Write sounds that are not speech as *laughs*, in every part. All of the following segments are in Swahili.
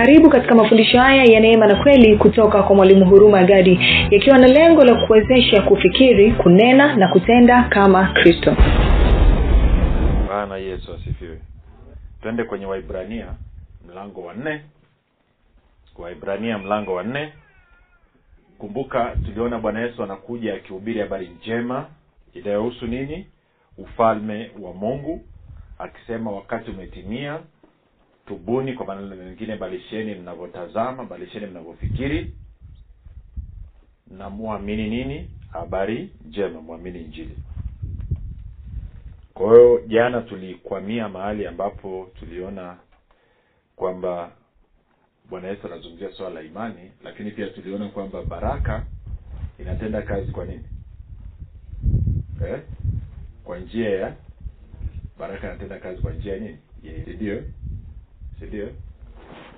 karibu katika mafundisho haya ya neema na kweli kutoka kwa mwalimu huruma gadi yakiwa na lengo la kuwezesha kufikiri kunena na kutenda kama kristo. Bwana yesu asifiwe. Twende kwenye waibrania mlango wa nne. Waibrania mlango wa nne. Kumbuka tuliona bwana yesu anakuja akihubiri habari njema inayohusu nini? Ufalme wa mungu akisema wakati umetimia tubuni kwa maneno mengine balisheni mnavyotazama balisheni mnavyofikiri. Na muamini nini? Habari njema mwamini njili kwa hiyo jana tulikwamia mahali ambapo tuliona kwamba bwana yesu anazungumzia swala la imani lakini pia tuliona kwamba baraka inatenda kazi kwa nini? Eh? kwa njia ya baraka inatenda kazi kwa njia ya nini sindio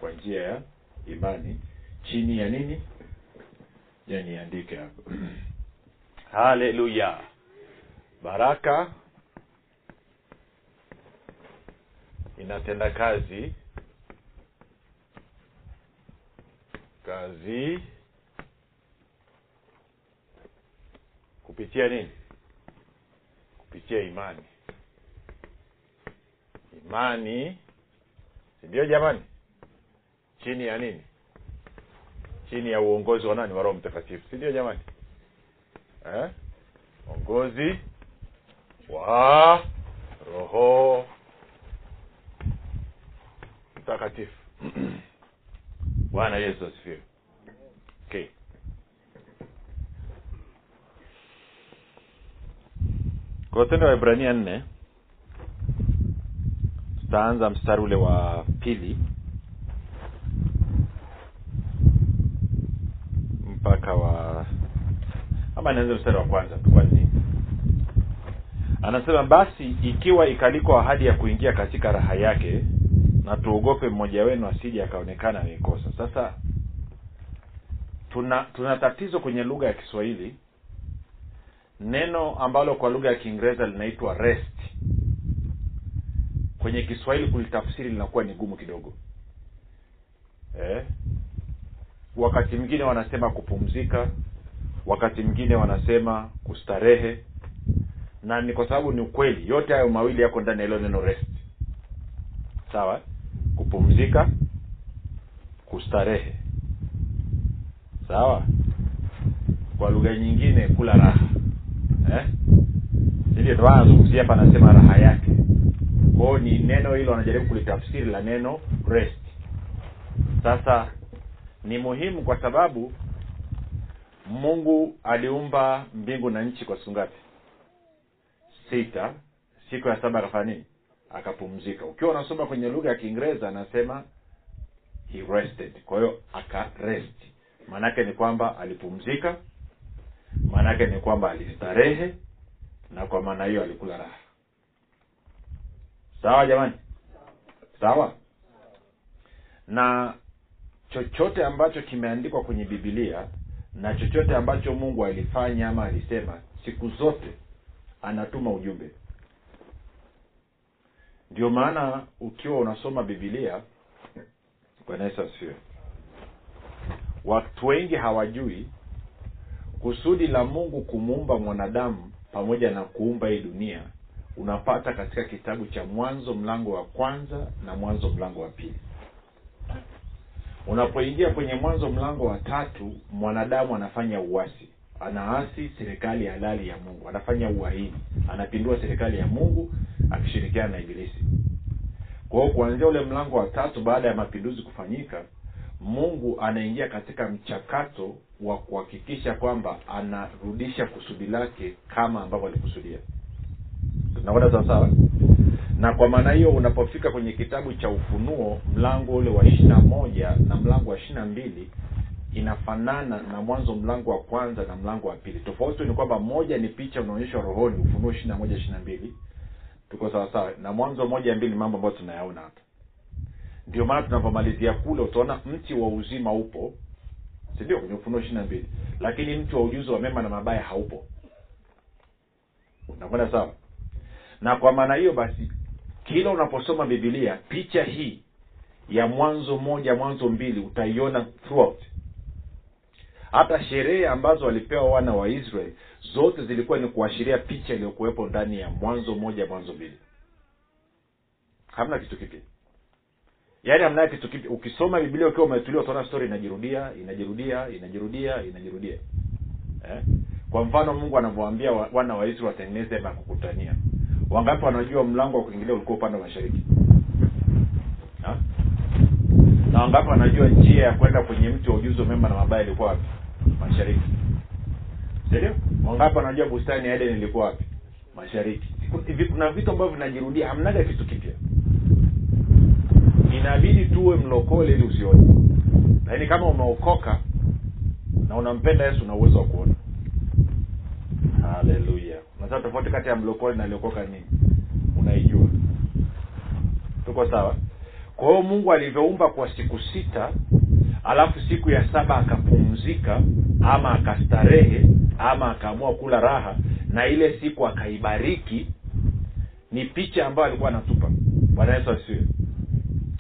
kwa njia ya imani chini ya nini? Ya niandike hapo. *clears throat* Haleluya. Baraka inatenda kazi. Kazi kupitia nini? Kupitia imani. Imani sindio jamani? Chini ya nini? Chini ya uongozi wa nani? Wa roho mtakatifu. Sindio jamani? Eh? uongozi wa roho mtakatifu. *clears throat* Bwana yesu asifiwe. Okay. Kwa tendo wa ibrania nne tutaanza mstari ule wa pili. Mpaka wa ama nianze mstari wa kwanza tu anasema basi ikiwa ikaliko ahadi ya kuingia katika raha yake na tuogope mmoja wenu asije akaonekana ameikosa sasa tuna tuna tatizo kwenye lugha ya kiswahili. Neno ambalo kwa lugha ya kiingereza linaitwa rest kwenye kiswahili kulitafsiri linakuwa ni gumu kidogo. Eh? wakati mwingine wanasema kupumzika wakati mwingine wanasema kustarehe na ni kwa sababu ni ukweli. Yote hayo mawili yako ndani ya hilo neno rest. Sawa? Kupumzika kustarehe. Sawa? Kwa lugha nyingine kula raha. Eh? ndio anazungumzia hapa anasema raha yake kwao ni neno hilo anajaribu kulitafsiri la neno rest. Sasa ni muhimu kwa sababu mungu aliumba mbingu na nchi kwa siku ngapi? Sita. Siku ya saba akafanya nini? Akapumzika. Ukiwa unasoma kwenye lugha ya kiingereza anasema he rested. Kwa hiyo akarest maanaake ni kwamba alipumzika. Maanaake ni kwamba alistarehe. Na kwa maana hiyo alikula raha sawa jamani? Sawa. Na chochote ambacho kimeandikwa kwenye bibilia na chochote ambacho mungu alifanya ama alisema siku zote anatuma ujumbe. Ndio maana ukiwa unasoma bibilia bwana yesu watu wengi hawajui kusudi la mungu kumuumba mwanadamu pamoja na kuumba hii dunia unapata katika kitabu cha mwanzo mlango wa kwanza na mwanzo mlango wa pili. Unapoingia kwenye mwanzo mlango wa tatu mwanadamu anafanya uasi. Anaasi serikali halali ya mungu. Anafanya uhaini. Anapindua serikali ya mungu akishirikiana na ibilisi. Kwa hiyo kuanzia ule mlango wa tatu baada ya mapinduzi kufanyika mungu anaingia katika mchakato wa kuhakikisha kwamba anarudisha kusudi lake kama ambavyo alikusudia tunakwenda sawasawa na kwa maana hiyo unapofika kwenye kitabu cha ufunuo mlango ule wa ishiri moja na mlango wa ishiri mbili inafanana na mwanzo mlango wa kwanza na mlango wa pili. Tofauti ni kwamba moja ni picha unaonyeshwa rohoni ufunuo ishiri moja ishiri mbili. Tuko sawasawa na mwanzo moja mbili mambo ambayo tunayaona hapa. Ndio maana tunavyomalizia kule utaona mti wa uzima upo sindio kwenye ufunuo ishiri mbili. Lakini mti wa ujuzi wa mema na mabaya haupo. Unakwenda sawa na kwa maana hiyo basi kila unaposoma bibilia picha hii ya mwanzo moja mwanzo mbili utaiona throughout. Hata sherehe ambazo walipewa wana wa israel zote zilikuwa ni kuashiria picha iliyokuwepo ndani ya mwanzo moja mwanzo mbili. Hamna kitu kipya. Yaani hamna kitu kipya. Ukisoma biblia ukiwa umetulia utaona story inajirudia inajirudia inajirudia inajirudia. Eh? kwa mfano mungu anavyoambia wana wa israel watengeneze hema wangapi wanajua mlango wa kuingilia ulikuwa upande wa mashariki? Ha? na wangapi wanajua njia ya kwenda kwenye mti wa ujuzi mema na mabaya ilikuwa wapi? Mashariki. Sindio wangapi wanajua bustani ya eden ilikuwa wapi? Mashariki. Kuna vitu ambavyo vinajirudia hamnaga kitu kipya. Inabidi tuwe mlokole ili usione. Lakini kama umeokoka na unampenda yesu una uwezo wa kuona. Haleluya unajua tofauti kati ya mlokole na aliokoka nyinyi unaijua. Tuko sawa? Kwa hiyo mungu alivyoumba kwa siku sita alafu siku ya saba akapumzika ama akastarehe ama akaamua kula raha na ile siku akaibariki ni picha ambayo alikuwa anatupa. Bwana yesu asiwe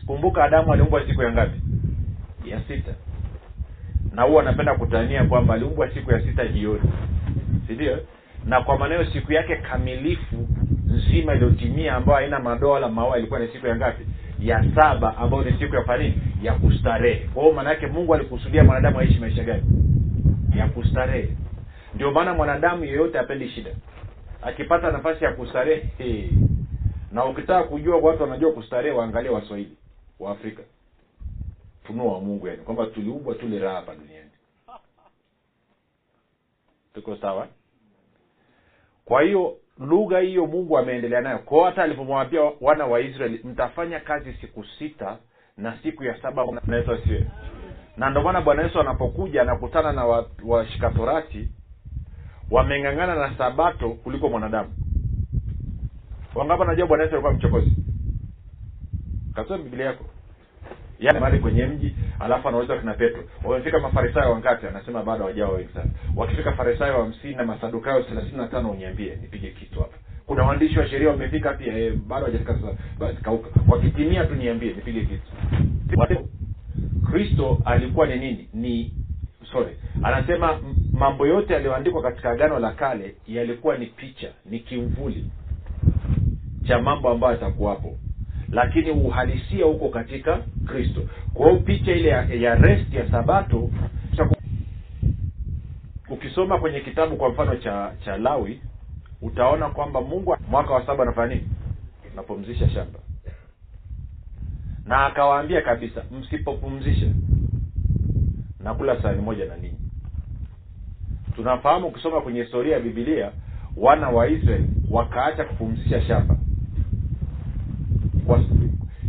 kumbuka adamu aliumbwa siku ya ngapi? Ya sita. Na huwa anapenda kutania kwamba aliumbwa siku ya sita jioni. Si ndio na kwa maneno siku yake kamilifu nzima iliyotimia ambayo haina madoa wala maua ilikuwa ni siku ya ngapi? Ya saba ambayo ni siku ya fanini ya kustarehe. Kwa hiyo maana yake mungu alikusudia mwanadamu aishi maisha gani? Ya kustarehe. Ndio maana mwanadamu yeyote apendi shida. Akipata nafasi ya kustarehe na ukitaka kujua watu wanajua kustarehe waangalie waswahili wa afrika. Funuo wa mungu yani kwamba tuliubwa tule raha hapa duniani. Tuko sawa kwa hiyo lugha hiyo mungu ameendelea nayo. Kwao hata alipomwambia wana wa israeli mtafanya kazi siku sita na siku ya saba. Bwana na ndio maana bwana yesu anapokuja anakutana na wa- wameng'ang'ana na sabato kuliko mwanadamu. Wangapo najua bwana yesu alikuwa mchokozi? Kasoma biblia yako yani mali kwenye mji alafu anauliza kina petro. Wamefika mafarisayo wangapi? Anasema bado hawajawa wengi sana. Wakifika farisayo hamsini na masadukayo thelathini na tano uniambie nipige kitu hapa. Kuna waandishi wa sheria wamefika pia eh, bado hawajafika basi kauka. Wakitimia tu niambie nipige kitu. Kristo alikuwa ni nini? Ni sorry. Anasema mambo yote yaliyoandikwa katika agano la kale yalikuwa ni picha ni kimvuli cha mambo ambayo yatakuwapo lakini uhalisia huko katika kristo. Kwa hiyo picha ile ya, ya rest ya sabato ukisoma kwenye kitabu kwa mfano cha cha lawi utaona kwamba mungu mwaka wa saba anafanya nini? Anapumzisha shamba. Na akawaambia kabisa msipopumzisha nakula sahani moja na ninyi. Tunafahamu ukisoma kwenye historia ya bibilia wana wa israeli wakaacha kupumzisha shamba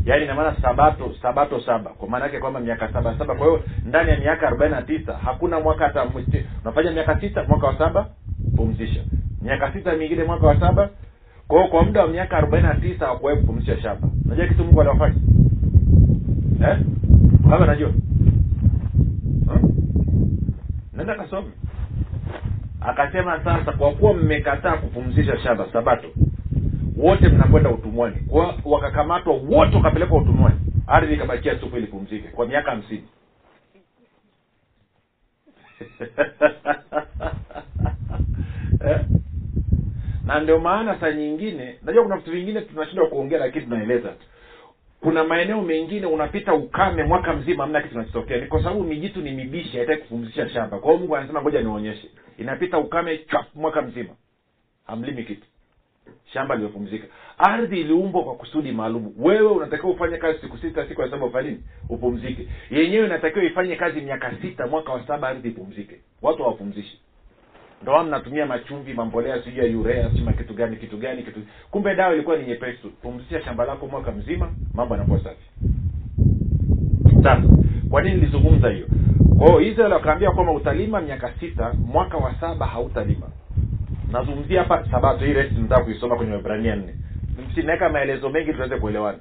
yaani inamaana sabato sabato saba. Kwa maana yake kwamba miaka saba saba. Kwa hiyo ndani ya miaka arobaini na tisa hakuna mwaka hata unafanya miaka sita mwaka wa saba pumzisha. Miaka sita mingine mwaka wa saba. Kwa hiyo kwa muda wa miaka arobaini na tisa hawakuwahi kupumzisha shamba. Unajua kitu mungu aliwafanya? Eh? kama najua. Hmm? nenda kasome. Akasema sasa kwa kuwa mmekataa kupumzisha shamba sabato wote mnakwenda utumwani. Kwa wakakamatwa wote wakapelekwa utumwani. Ardhi ikabakia tupu ilipumzike kwa miaka hamsini. *laughs* Eh? na ndio maana saa nyingine najua kuna vitu vingine tunashindwa kuongea lakini tunaeleza tu. Kuna maeneo mengine unapita ukame mwaka mzima hamna kitu kinachotokea. Ni kwa sababu mijitu ni mibishi haitaki kupumzisha shamba. Kwa hiyo mungu anasema ngoja nionyeshe. Inapita ukame chap mwaka mzima. Hamlimi kitu shamba limepumzika. Ardhi iliumbwa kwa kusudi maalum. Wewe unatakiwa ufanye kazi siku sita siku ya saba ufanye nini? Upumzike. Yenyewe inatakiwa ifanye kazi miaka sita mwaka wa saba ardhi ipumzike. Watu hawapumzishi. Ndoa mnatumia machumvi mambolea sijui ya urea sijui kitu gani kitu gani kitu kumbe dawa ilikuwa ni nyepesi. Tu pumzisha shamba lako mwaka mzima mambo yanakuwa safi. Sasa kwa nini nilizungumza hiyo? Kwa hiyo israel wakaambia kwamba utalima miaka sita mwaka wa saba hautalima nazungumzia hapa sabato ile resti kuisoma kwenye wabrania nne. Sinaweka maelezo mengi tuweze kuelewana.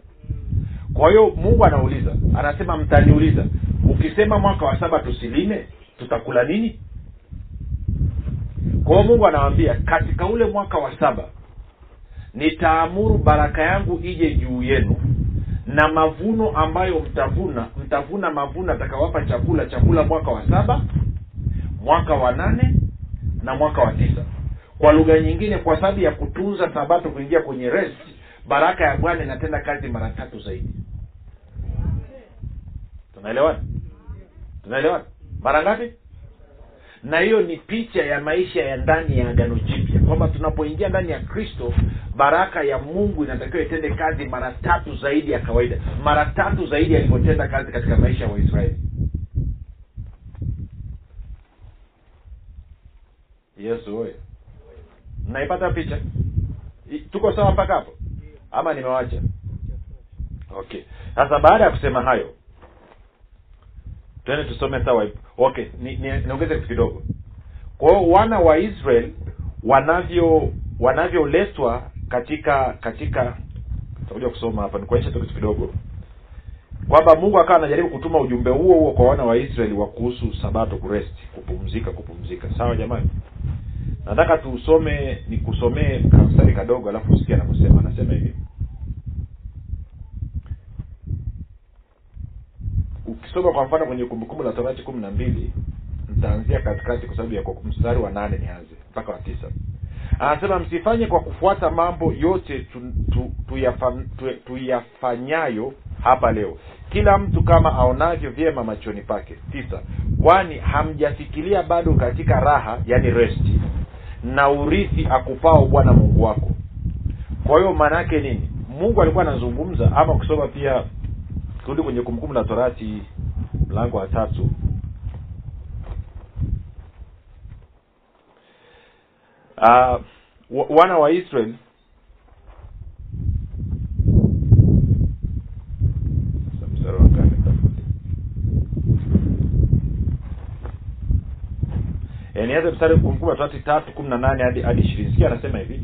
Kwa hiyo mungu anauliza anasema mtaniuliza ukisema mwaka wa saba tusilime tutakula nini? Kwa hiyo mungu anawambia katika ule mwaka wa saba nitaamuru baraka yangu ije juu yenu na mavuno ambayo mtavuna mtavuna mavuno atakawapa chakula chakula mwaka wa saba mwaka wa nane na mwaka wa tisa kwa lugha nyingine kwa sababu ya kutunza sabato kuingia kwenye rest baraka ya bwana inatenda kazi mara tatu zaidi. Tunaelewana? Tunaelewana? Mara ngapi? Na hiyo ni picha ya maisha ya ndani ya agano jipya. Kwamba tunapoingia ndani ya kristo baraka ya mungu inatakiwa itende kazi mara tatu zaidi ya kawaida. Mara tatu zaidi yalivyotenda kazi katika maisha ya waisraeli. Yesu oye mnaipata picha? Tuko sawa mpaka hapo? Ama nimewacha? Okay. Sasa baada ya kusema hayo twende tusome sawa okay ni- ni- kitu kidogo. Kwa hiyo wana wa israel wanavyo wanavyoletwa katika katika takuja kusoma hapa nikuonyesha tu kitu kidogo. Kwamba mungu akawa anajaribu kutuma ujumbe huo huo kwa wana wa israeli wa kuhusu sabato kuresti kupumzika kupumzika. Sawa jamani nataka tusome nikusomee kamstari kadogo alafu usikia anakusema anasema hivi. Ukisoma kwa mfano kwenye kumbukumbu la torati kumi na mbili nitaanzia katikati kwa sababu ya mstari wa nane nianze mpaka wa tisa. Anasema msifanye kwa kufuata mambo yote tu, tu, tu, tu, tuyafanyayo hapa leo. Kila mtu kama aonavyo vyema machoni pake. Tisa. Kwani hamjafikiria bado katika raha yani resti na urithi akupao bwana mungu wako. Kwa hiyo maana yake nini? Mungu alikuwa anazungumza ama ukisoma pia turudi kwenye kumbukumbu la torati mlango wa tatu. Uh, wana wa israel Sasa mstari wa ngapi nitafute? Nianze mstari kumbukumbu la torati tatu kumi na nane hadi hadi ishirini. Sikia anasema hivi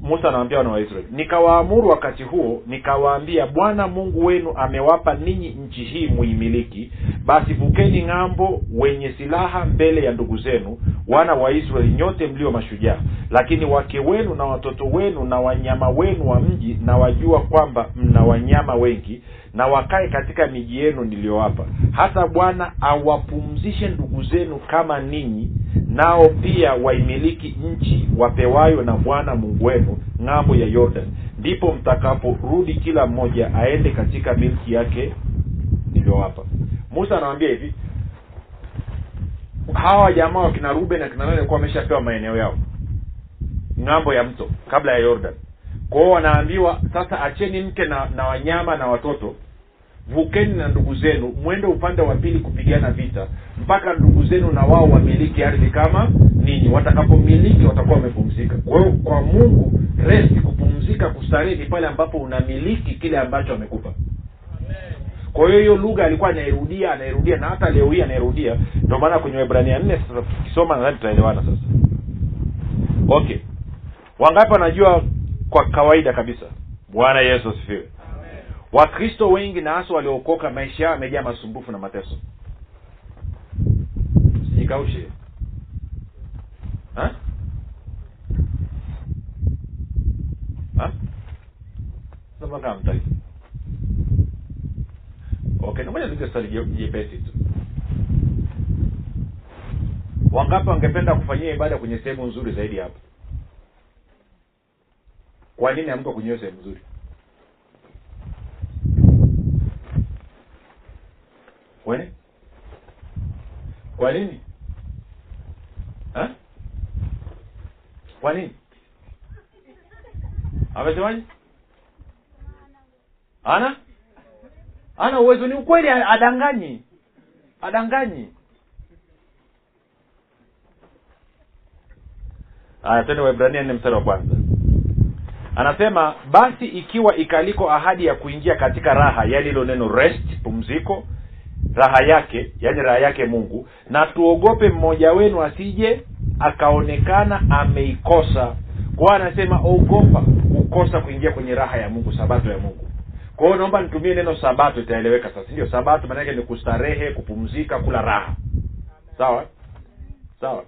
musa anawaambia wana waisraeli nikawaamuru wakati huo nikawaambia bwana mungu wenu amewapa ninyi nchi hii muimiliki. Basi vukeni ng'ambo wenye silaha mbele ya ndugu zenu wana wa israeli nyote mlio mashujaa. Lakini wake wenu na watoto wenu na wanyama wenu wa mji na wajua kwamba mna wanyama wengi na wakae katika miji yenu niliyowapa hata bwana awapumzishe ndugu zenu kama ninyi nao pia waimiliki nchi wapewayo na bwana mungu wenu ng'ambo ya yordan ndipo mtakaporudi kila mmoja aende katika milki yake niliyowapa musa anawambia hivi hawa jamaa wakina ruben akina nani walikuwa wameshapewa maeneo yao? Ng'ambo ya mto kabla ya yordan. Kwao wanaambiwa sasa acheni mke na, na wanyama na watoto. Vukeni na ndugu zenu mwende upande wa pili kupigana vita mpaka ndugu zenu na wao wamiliki ardhi kama ninyi. Watakapomiliki watakuwa wamepumzika. Kwa hiyo kwa mungu rest kupumzika kustarehe pale ambapo unamiliki kile ambacho amekupa kwa hiyo hiyo lugha alikuwa anairudia anairudia na hata leo hii anairudia. Ndio maana kwenye webrania nne sasa tukisoma nadhani tutaelewana sasa. Okay. Wangapi wanajua kwa kawaida kabisa? Bwana yesu asifiwe. Wakristo wengi na hasa waliookoka maisha yao yamejaa masumbufu na mateso. Sijikaushe. Ha? Ha? Sasa mpaka hamtaki okay ngoja nige swali jepesi tu. Wangapi wangependa kufanyia ibada kwenye sehemu nzuri zaidi hapo kwa nini hamko kwenye sehemu nzuri? Kwani kwa nini? Ha? kwa nini? Amesemaje? Ana ana uwezo ni ukweli adanganyi. Adanganyi. Aya twende waibrania nne mstari wa kwanza. Anasema basi ikiwa ikaliko ahadi ya kuingia katika raha yalilo neno rest pumziko raha yake yani raha yake mungu na tuogope mmoja wenu asije akaonekana ameikosa. Kwa anasema ogopa kukosa kuingia kwenye raha ya mungu sabato ya mungu kwa hiyo naomba nitumie neno sabato itaeleweka sasa. Ndio sabato maanake ni kustarehe kupumzika kula raha. Sawa? Sawa?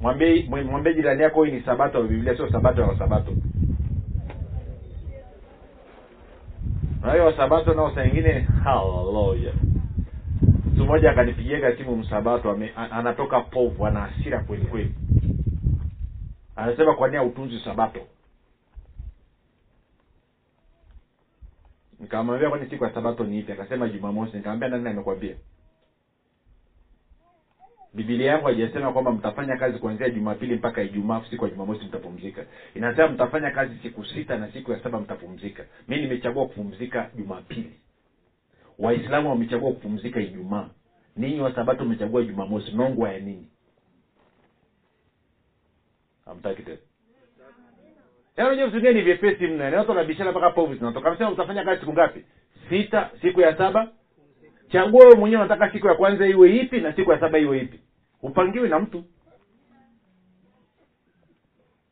Mwambie mwambie jirani yako hii ni sabato ya biblia sio sabato ya wasabato. Nahiyo wasabato nao saa ingine haleluya. Mtu mmoja akanipigiaga simu msabato anatoka povu ana hasira kweli kweli. Anasema kwa nia utunzi sabato nikamwambia kwani siku ya sabato ni ipi? Akasema jumamosi. Nikamwambia nani amekwambia bibilia yangu haijasema kwamba mtafanya kazi kuanzia jumapili mpaka ijumaa siku ya jumamosi mtapumzika. Inasema mtafanya kazi siku sita na siku ya saba mtapumzika. Mi nimechagua kupumzika jumapili. Waislamu wamechagua kupumzika ijumaa. Ninyi wasabato mmechagua jumamosi. Nongwa ya nini? Hamtaki tena Yaani unajua vitu gani vyepesi mna. yaani watu wanabishana mpaka povu zinatoka Msema mtafanya kazi siku ngapi? Sita siku ya saba. Chagua wewe mwenyewe unataka siku ya kwanza iwe ipi na siku ya saba iwe ipi. Upangiwe na mtu.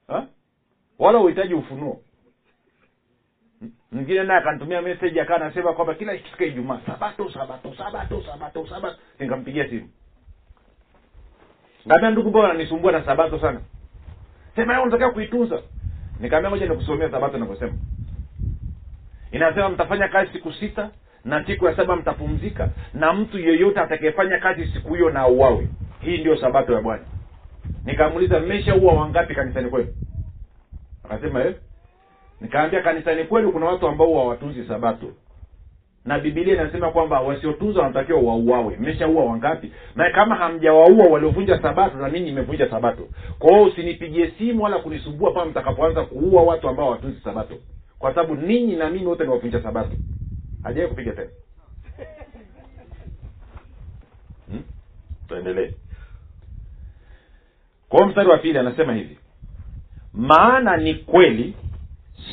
Ha? wala uhitaji ufunuo. Mwingine naye akanitumia message akawa anasema kwamba kila ikifika ijumaa. Sabato sabato sabato sabato sabato. Nikampigia simu. Ngamia ndugu mbona nanisumbua na sabato sana? Sema leo kuitunza nikaambia moja nikusomea sabato inavyosema inasema mtafanya kazi siku sita na siku ya saba mtapumzika na mtu yeyote atakayefanya kazi siku hiyo na auawe. Hii ndio sabato ya bwana. Nikamuuliza mmeshaua wangapi kanisani kwenu? Akasema eh? Nikaambia kanisani kwenu kuna watu ambao hawatunzi sabato na bibilia inasema kwamba wasiotunza wanatakiwa wauawe. Mmeshaua wangapi? Na kama hamjawaua waliovunja sabato na mimi nimevunja sabato. Kwa hiyo usinipigie simu wala kunisumbua pale mtakapoanza kuua watu ambao hawatunzi sabato. Kwa sababu ninyi na mimi wote ni wavunja sabato. Hajawai kupiga tena? Hmm? tuendelee. Kwa hiyo mstari wa pili anasema hivi. Maana ni kweli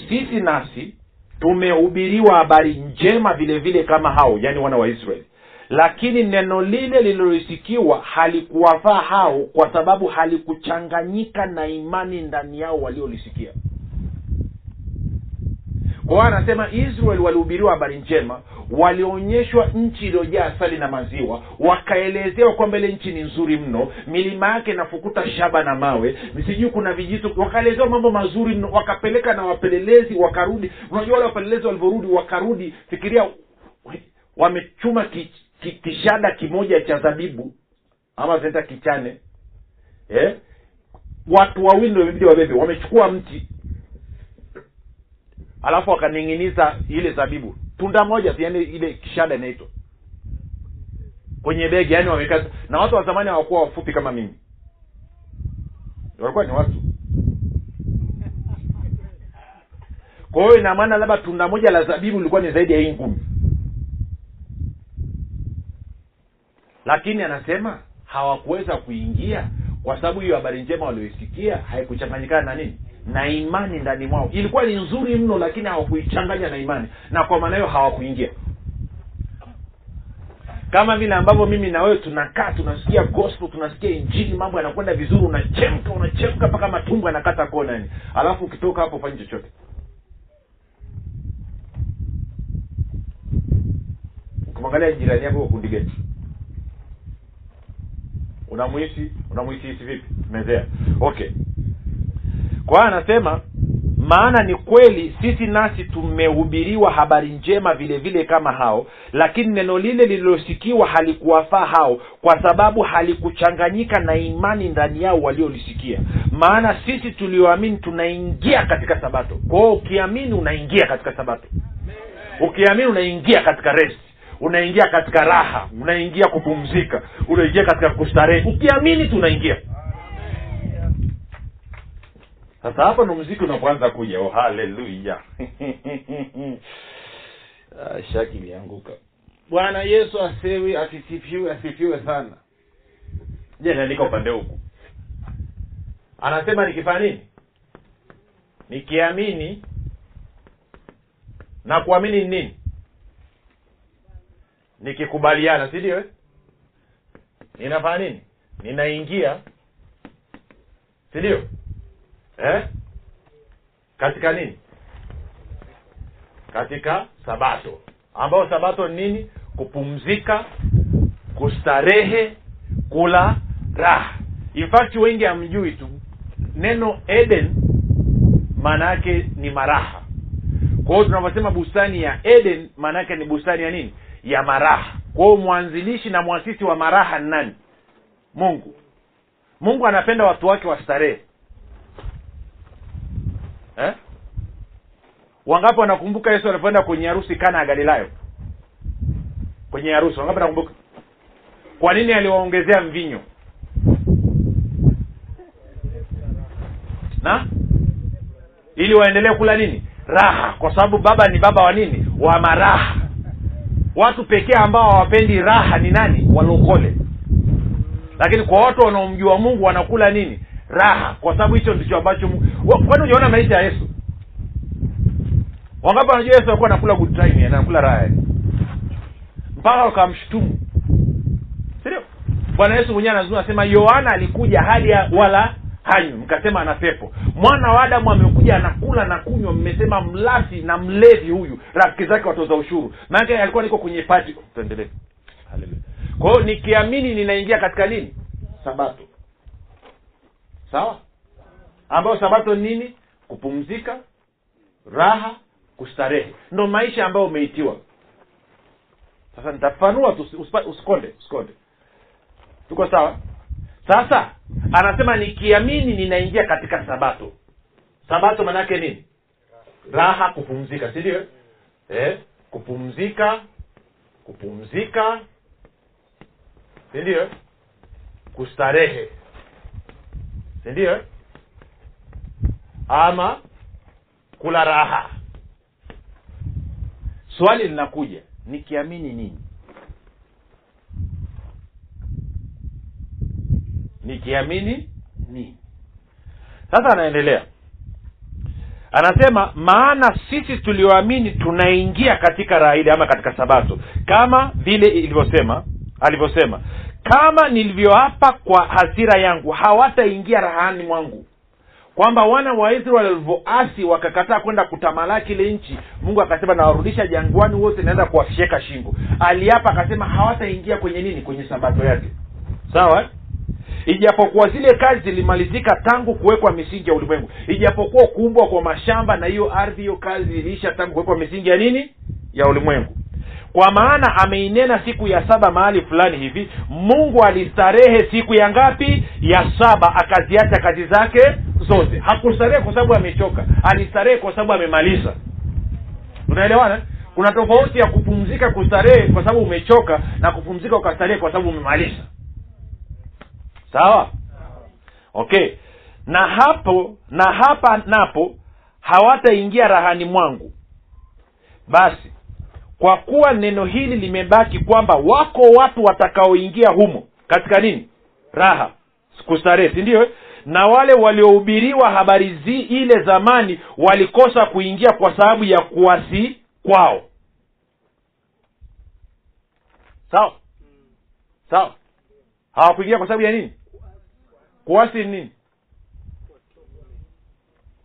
sisi nasi tumehubiriwa habari njema vile vile kama hao yaani wana wa israeli. Lakini neno lile lililosikiwa halikuwafaa hao kwa sababu halikuchanganyika na imani ndani yao waliolisikia kwa anasema israel walihubiriwa habari njema walionyeshwa nchi iliyojaa asali na maziwa wakaelezewa kwamba ile nchi ni nzuri mno milima yake inafukuta shaba na mawe sijui kuna vijito wakaelezewa mambo mazuri mno wakapeleka na wapelelezi wakarudi unajua wale wapelelezi walivyorudi wakarudi fikiria wamechuma ki, ki, kishada kimoja cha zabibu ama zinaita kichane eh? watu wawili ndio imebidi wabebe wamechukua mti alafu wakaning'iniza ile zabibu. Tunda moja yani ile kishada inaitwa. Kwenye begi yani wamekaa na watu wa zamani hawakuwa wafupi kama mimi. Walikuwa ni watu. Kwa hiyo ina maana labda tunda moja la zabibu lilikuwa ni zaidi ya hii ngumi. Lakini anasema hawakuweza kuingia kwa sababu hiyo habari njema walioisikia haikuchanganyikana na nini na imani ndani mwao. Ilikuwa ni nzuri mno lakini hawakuichanganya na imani. Na kwa maana hiyo hawakuingia. Kama vile ambavyo mimi na wewe tunakaa tunasikia gospel tunasikia injili mambo yanakwenda vizuri unachemka unachemka mpaka matumbo yanakata kona alafu ukitoka hapo fanyi chochote. Ukimwangalia jirani yako kundi unamuhisi unamuhisi hisi vipi? Mezea. Okay kwa hiyo anasema maana ni kweli sisi nasi tumehubiriwa habari njema vile vile kama hao lakini neno lile lililosikiwa halikuwafaa hao kwa sababu halikuchanganyika na imani ndani yao waliolisikia. Maana sisi tulioamini tunaingia katika sabato. Kwa hiyo ukiamini unaingia katika sabato. Ukiamini unaingia katika rest. Unaingia katika raha. Unaingia kupumzika. Unaingia katika kustarehe. Ukiamini tunaingia sasa hapa ndo mziki unapoanza kuja. Oh, haleluya *laughs* ah, shaki ilianguka. Bwana yesu asewi asisifiwe asifiwe sana. Je naandika upande huku? Anasema nikifanya nini? Nikiamini na kuamini ni nini? Nikikubaliana si ndio eh? ninafanya nini? Ninaingia si ndio eh? katika nini? Katika sabato. Ambayo sabato ni nini? Kupumzika kustarehe kula raha. In fact wengi hamjui tu. Neno eden maana yake ni maraha. Kwa hiyo tunavyosema bustani ya eden maana yake ni bustani ya nini? Ya maraha. Kwa mwanzilishi na mwasisi wa maraha ni nani? Mungu. Mungu anapenda watu wake wastarehe eh? wangapi wanakumbuka yesu alipoenda kwenye harusi kana ya galilayo kwenye harusi wangapi wanakumbuka? Kwa nini aliwaongezea mvinyo? Na? Ili waendelee kula nini? Raha. Kwa sababu baba ni baba wa nini? Wa maraha. Watu pekee ambao hawapendi raha ni nani? Walokole. Lakini kwa watu wanaomjua mungu wanakula nini raha kwa sababu hicho ndicho ambacho kwani ujaona maisha ya yesu? Wangapi wanajua yesu alikuwa anakula good time yani anakula raha yani mpaka wakamshutumu sindio bwana yesu mwenyewe anazua anasema yohana alikuja hali ya wala hanyu mkasema ana pepo. Mwana wa adamu amekuja anakula na kunywa mmesema mlafi na mlevi huyu rafiki zake watoza ushuru. Maanake alikuwa niko kwenye pati tuendelee. Kwa hiyo nikiamini ninaingia katika nini? Sabato sawa? Ambayo sabato ni nini? Kupumzika raha kustarehe. Ndo maisha ambayo umeitiwa. Sasa nitafanua tu usikonde usikonde. Tuko sawa? Sasa anasema nikiamini ninaingia katika sabato. Sabato maanaake nini? Raha kupumzika si ndio? Eh? kupumzika kupumzika si ndio? Kustarehe si ndio? Ama kula raha. Swali linakuja nikiamini nini? Nikiamini nini? Sasa anaendelea. Anasema maana sisi tulioamini tunaingia katika raha ile ama katika sabato. Kama vile ilivyosema alivyosema kama nilivyoapa kwa hasira yangu hawataingia rahani mwangu. Kwamba wana wa israeli walivyoasi wakakataa kwenda kutamalaki ile nchi mungu akasema nawarudisha jangwani wote naenda kuwafyeka shingo. Aliapa akasema hawataingia kwenye nini? Kwenye sabato yake. Sawa? Ijapokuwa zile kazi zilimalizika tangu kuwekwa misingi ya ulimwengu. Ijapokuwa kuumbwa kwa mashamba na hiyo ardhi hiyo kazi iliisha tangu kuwekwa misingi ya nini? Ya ulimwengu kwa maana ameinena siku ya saba mahali fulani hivi mungu alistarehe siku ya ngapi? Ya saba. Akaziacha kazi zake zote. Hakustarehe kwa sababu amechoka. Alistarehe kwa sababu amemaliza. Unaelewana? Kuna tofauti ya kupumzika kustarehe kwa sababu umechoka na kupumzika ukastarehe kwa sababu umemaliza. Sawa? Okay. Na hapo na hapa napo hawataingia rahani mwangu. Basi kwa kuwa neno hili limebaki kwamba wako watu watakaoingia humo. Katika nini? Raha. Kustarehe si ndio na wale waliohubiriwa habari zi ile zamani walikosa kuingia kwa sababu ya kuasi kwao. Sawa? Sawa? Hawakuingia kwa sababu ya nini? Kuasi ni nini?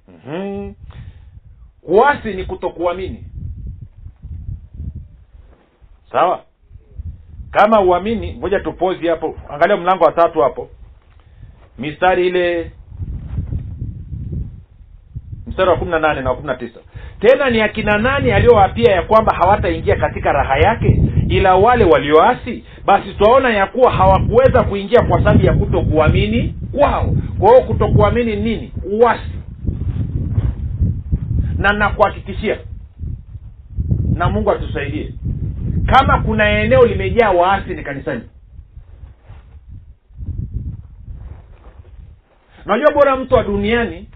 Mm-hmm. kuasi ni kutokuamini sawa? Kama uamini moja tupozi hapo. Angalia mlango wa tatu hapo. Mistari ile mstari wa kumi na nane na wa kumi na tisa. Tena ni akina nani aliyowapia ya kwamba hawataingia katika raha yake ila wale walioasi? Basi twaona ya kuwa hawakuweza kuingia kwa sababu ya kutokuamini kwao. Kwa hiyo kutokuamini nini? Uasi. Na nakuhakikishia na mungu atusaidie kama kuna eneo limejaa waasi ni kanisani. Unajua bora mtu wa duniani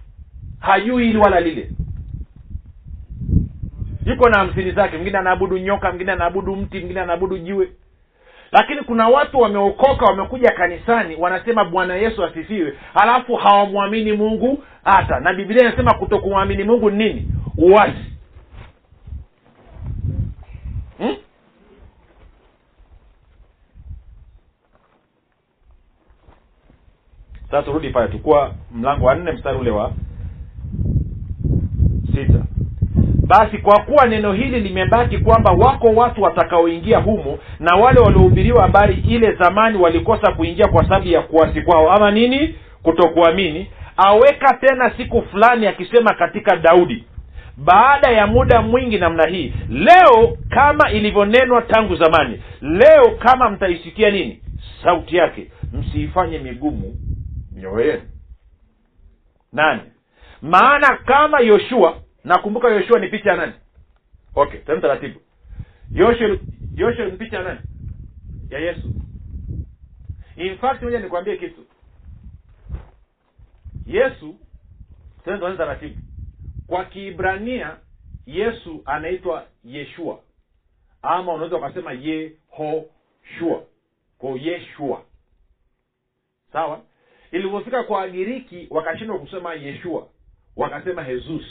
hajui hili wala lile. Yuko na hamsini zake mwingine anaabudu nyoka mwingine anaabudu mti mwingine anaabudu jiwe. Lakini kuna watu wameokoka wamekuja kanisani wanasema bwana yesu asifiwe halafu hawamwamini mungu hata. Na biblia inasema kutokumwamini mungu ni nini? Uwasi hmm? Sasa turudi pale tukua mlango wa nne mstari ule wa sita. Basi kwa kuwa neno hili limebaki kwamba wako watu watakaoingia humo na wale waliohubiriwa habari ile zamani walikosa kuingia kwa sababu ya kuasi kwao. Ama nini? Kutokuamini. Aweka tena siku fulani akisema katika daudi baada ya muda mwingi namna hii leo kama ilivyonenwa tangu zamani leo kama mtaisikia nini? Sauti yake. Msiifanye migumu mioyo nane maana kama yoshua nakumbuka yoshua ni picha ya nani? Okay tena taratibu. Yoshua yoshua ni picha ya nani? Ya yesu. In fact moja nikwambie kitu. Yesu tena tuanze taratibu. Kwa kiibrania yesu anaitwa yeshua. Ama unaweza ukasema yehoshua. Ko yeshua. Sawa ilivyofika kwa wagiriki wakashindwa kusema yeshua. Wakasema hezus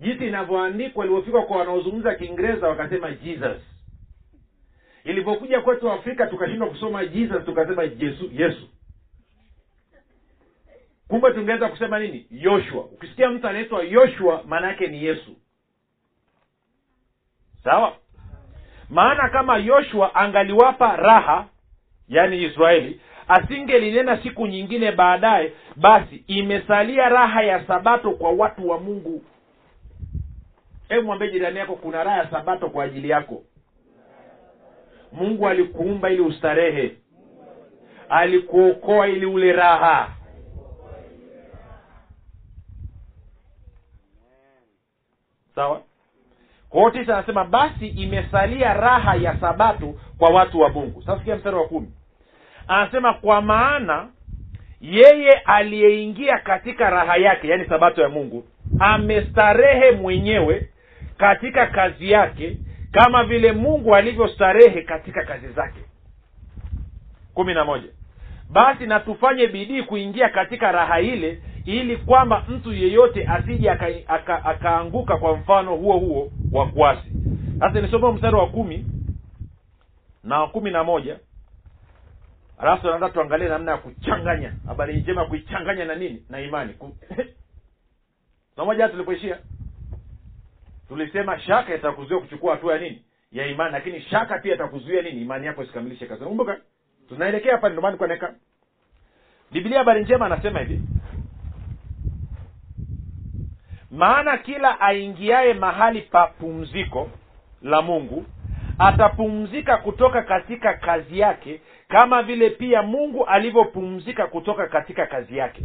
jinsi inavyoandikwa ilivyofika kwa wanaozungumza kiingereza wakasema jesus. Ilivyokuja kwetu afrika tukashindwa kusoma jesus tukasema yesu yesu. Kumbe tungeweza kusema nini? Yoshua. Ukisikia mtu anaitwa yoshua maana yake ni yesu. Sawa? Maana kama yoshua angaliwapa raha yaani israeli asingelinena siku nyingine baadaye basi imesalia raha ya sabato kwa watu wa mungu. Hebu mwambie jirani yako kuna raha ya sabato kwa ajili yako? Mungu alikuumba ili ustarehe alikuokoa ili ule raha. Sawa? Kwao tisa anasema basi imesalia raha ya sabato kwa watu wa mungu. Sasa sikia mstari wa kumi anasema kwa maana yeye aliyeingia katika raha yake yaani sabato ya mungu amestarehe mwenyewe katika kazi yake kama vile mungu alivyostarehe katika kazi zake. Kumi na moja. Basi na tufanye bidii kuingia katika raha ile ili kwamba mtu yeyote asije akaanguka aka, aka kwa mfano huo huo wa kuasi. Sasa nisoma mstari wa kumi na wa kumi na moja alafu tunaanza tuangalie namna ya kuchanganya habari njema kuichanganya na nini? Na imani. Pamoja *laughs* tulipoishia tulisema shaka itakuzuia kuchukua hatua ya nini? Ya imani lakini shaka pia itakuzuia nini? Imani yako isikamilishe kazi. Kumbuka tunaelekea hapa ndio nilikuwa biblia habari njema anasema hivi. Maana kila aingiaye mahali pa pumziko la mungu atapumzika kutoka katika kazi yake kama vile pia mungu alivyopumzika kutoka katika kazi yake.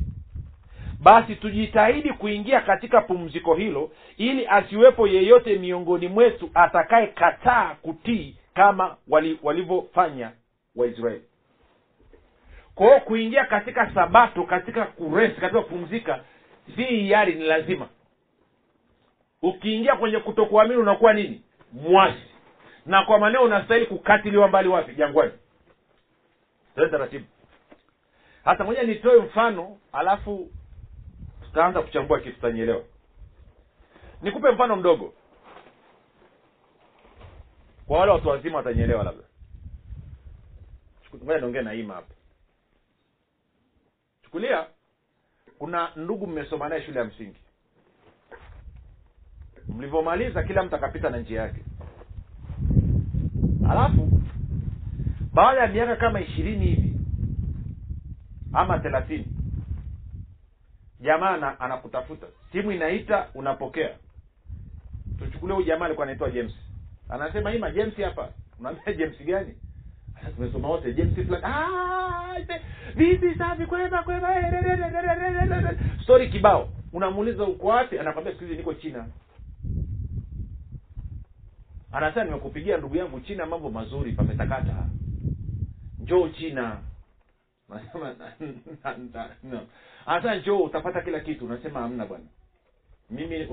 Basi tujitahidi kuingia katika pumziko hilo ili asiwepo yeyote miongoni mwetu atakaye kataa kutii kama walivyofanya waisraeli. Kwao kuingia katika sabato katika kuresi katika kupumzika si hiari ni lazima. Ukiingia kwenye kutokuamini unakuwa nini? Mwasi. Na kwa maneo unastahili kukatiliwa mbali wapi? Jangwani tee taratibu. Hata moja nitoe mfano alafu tutaanza kuchambua kitu tutanyelewa nikupe mfano mdogo. Kwa wale watu wazima watanyielewa labda. Ngoja niongee na ima hapa. Chukulia kuna ndugu mmesoma naye shule ya msingi. Mlivyomaliza kila mtu akapita na njia yake. Alafu baada ya miaka kama ishirini hivi ama thelathini jamaa anakutafuta. Simu inaita unapokea. Tuchukulie huyu jamaa alikuwa anaitwa james. Anasema ima james hapa. Unaambia james gani? Tumesoma wote james fulani. Vipi safi kwema kwema story kibao. Unamuuliza uko wapi? Anakwambia siku hizi niko china. Anasema nimekupigia ndugu yangu china mambo mazuri pametakata njoo china nasema anasema njoo utapata kila kitu unasema hamna bwana. Mimi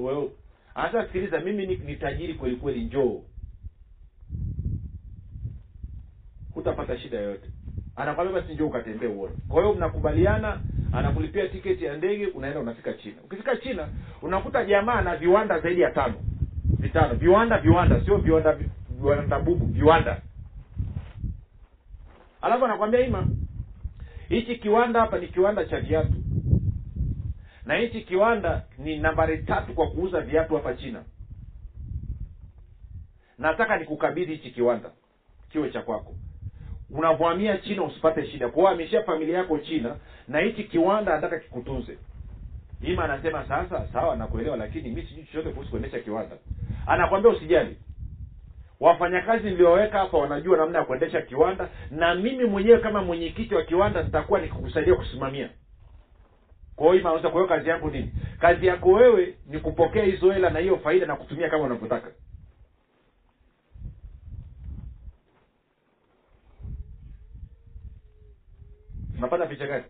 anasema sikiliza mimi ni, ni tajiri kweli kweli njoo hutapata shida yoyote. Anakwambia basi njoo ukatembee uone. Kwa hiyo mnakubaliana anakulipia tiketi ya ndege unaenda unafika china. Ukifika china unakuta jamaa na viwanda zaidi ya tano. Vitano. Viwanda viwanda sio viwanda viwanda bubu viwanda alafu anakwambia ima hichi kiwanda hapa ni kiwanda cha viatu. Na hichi kiwanda ni nambari tatu kwa kuuza viatu hapa china. Nataka nikukabidhi hichi kiwanda kiwe cha kwako. Unavyohamia china usipate shida. Kwao ameshia familia yako china na hichi kiwanda anataka kikutunze. Ima anasema sasa sawa nakuelewa lakini mi sijui chochote kuhusu kuendesha kiwanda. Anakwambia usijali wafanyakazi nilioweka hapa wanajua namna ya kuendesha kiwanda na mimi mwenyewe kama mwenyekiti wa kiwanda nitakuwa nikikusaidia kusimamia. Kwa hiyo ima kwa hiyo kazi yangu nini? Kazi yako wewe ni kupokea hizo hela na hiyo faida na kutumia kama unavyotaka. Unapata picha gani?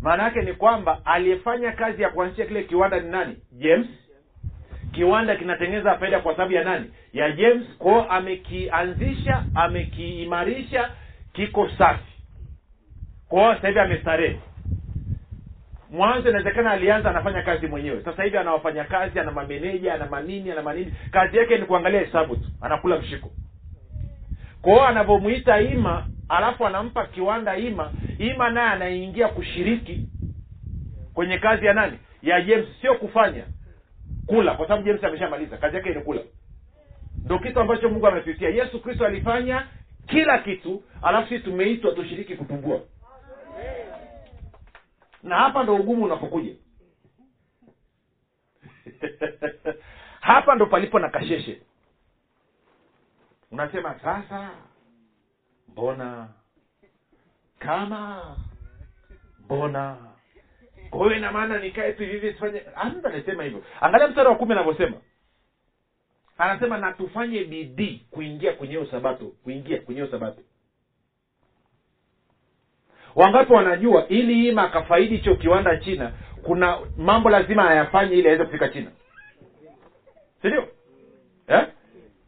Maana yake ni kwamba aliyefanya kazi ya kuanzisha kile kiwanda ni nani? James kiwanda kinatengeneza faida kwa sababu ya nani? Ya james kwao amekianzisha amekiimarisha kiko safi. Kwao sasa hivi amestarehe. Mwanzo inawezekana alianza anafanya kazi mwenyewe. Sasa hivi ana wafanyakazi ana mameneja ana manini ana manini. Kazi yake ni kuangalia hesabu tu. Anakula mshiko. Kwao anavyomwita ima alafu anampa kiwanda ima ima naye anaingia kushiriki kwenye kazi ya nani? Ya james. Sio kufanya kula kwa sababu james ameshamaliza. Kazi yake ni kula. Ndo kitu ambacho mungu amepitia yesu kristo alifanya kila kitu alafu sisi tumeitwa tushiriki kupungua, na hapa ndo ugumu unapokuja. *laughs* Hapa ndo palipo na kasheshe. Unasema sasa mbona kama mbona kwa hiyo ina maana nikae tu hivi sifanye anasema hivyo. Angalia mstari wa kumi anavyosema. Anasema na tufanye bidii kuingia kwenye hiyo sabato kuingia kwenye hiyo sabato. Wangapi wanajua ili ima akafaidi hicho kiwanda china kuna mambo lazima ayafanye ili aweze kufika china? Sindio eh?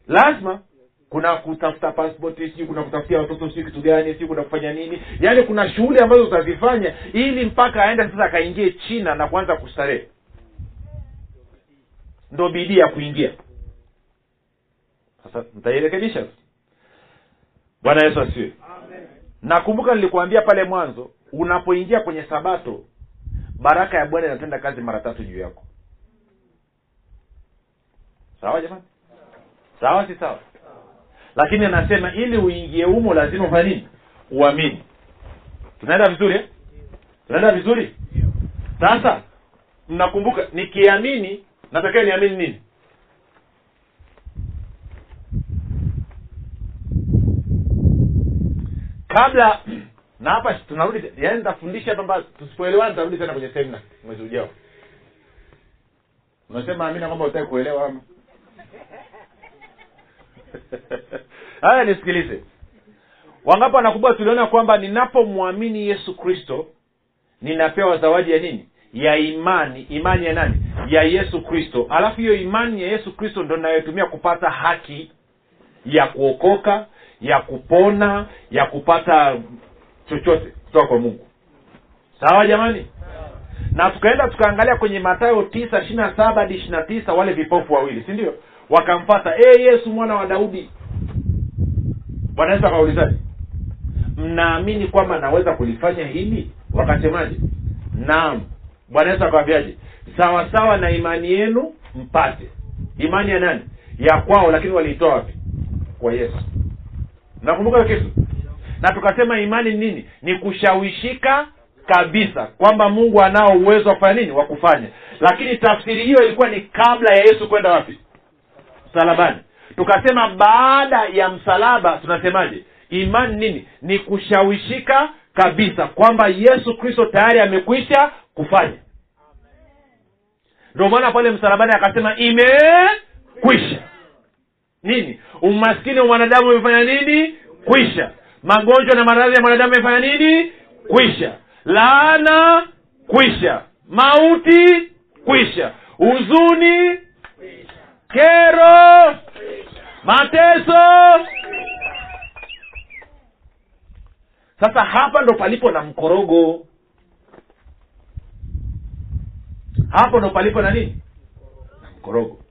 lazima kuna kutafuta pasipoti sijui kuna kutafutia watoto sijui kitu gani sijui kuna kufanya nini. Yaani kuna shughuli ambazo utazifanya ili mpaka aende sasa akaingie china na kuanza kustarehe. Ndo bidii ya kuingia. Sasa mtairekebisha bwana yesu asiwe nakumbuka nilikuambia pale mwanzo unapoingia kwenye sabato baraka ya bwana inatenda kazi mara tatu juu yako. Sawa jamani? Sawa si sawa lakini anasema ili uingie humo lazima ufanye nini? Uamini. Tunaenda vizuri eh? tunaenda vizuri? Sasa mnakumbuka nikiamini natakiwa niamini nini? Kabla na hapa tunarudi yaani nitafundisha kwamba tusipoelewana tutarudi tena kwenye semina mwezi ujao. Unasema amina kwamba utaki kuelewa ama *laughs* haya nisikilize. Wangapi wanakubwa tuliona kwamba ninapomwamini yesu kristo ninapewa zawadi ya nini? Ya imani. Imani ya nani? Ya yesu kristo. Alafu hiyo imani ya yesu kristo ndo inayotumia kupata haki ya kuokoka ya kupona ya kupata chochote kutoka kwa mungu. Sawa jamani? Na tukaenda tukaangalia kwenye matayo tisa ishiri na saba hadi ishiri na tisa wale vipofu wawili si ndio wakamfata e yesu mwana wa daudi. Bwana yesu akaulizaje? Mnaamini kwamba naweza kulifanya hili? Wakasemaje? Naam. Bwana akawambiaje sawa sawa na imani yenu mpate. Imani ya nani? Ya kwao lakini waliitoa wapi? Kwa yesu. Nakumbuka kitu. Na tukasema imani ni nini? Ni kushawishika kabisa kwamba mungu anao uwezo wa kufanya nini? Wa kufanya. Lakini tafsiri hiyo ilikuwa ni kabla ya yesu kwenda wapi msalabani. Tukasema baada ya msalaba tunasemaje? Imani nini? Ni kushawishika kabisa kwamba yesu kristo tayari amekwisha kufanya. Ndio maana pale msalabani akasema imekwisha. Nini? Umaskini wa mwanadamu umefanya nini? Kwisha. Magonjwa na maradhi ya mwanadamu amefanya nini? Kwisha. Laana kwisha. Mauti kwisha. Huzuni kero! Mateso! Sasa hapa ndo palipo na mkorogo. Hapo ndo palipo na nini? Na mkorogo.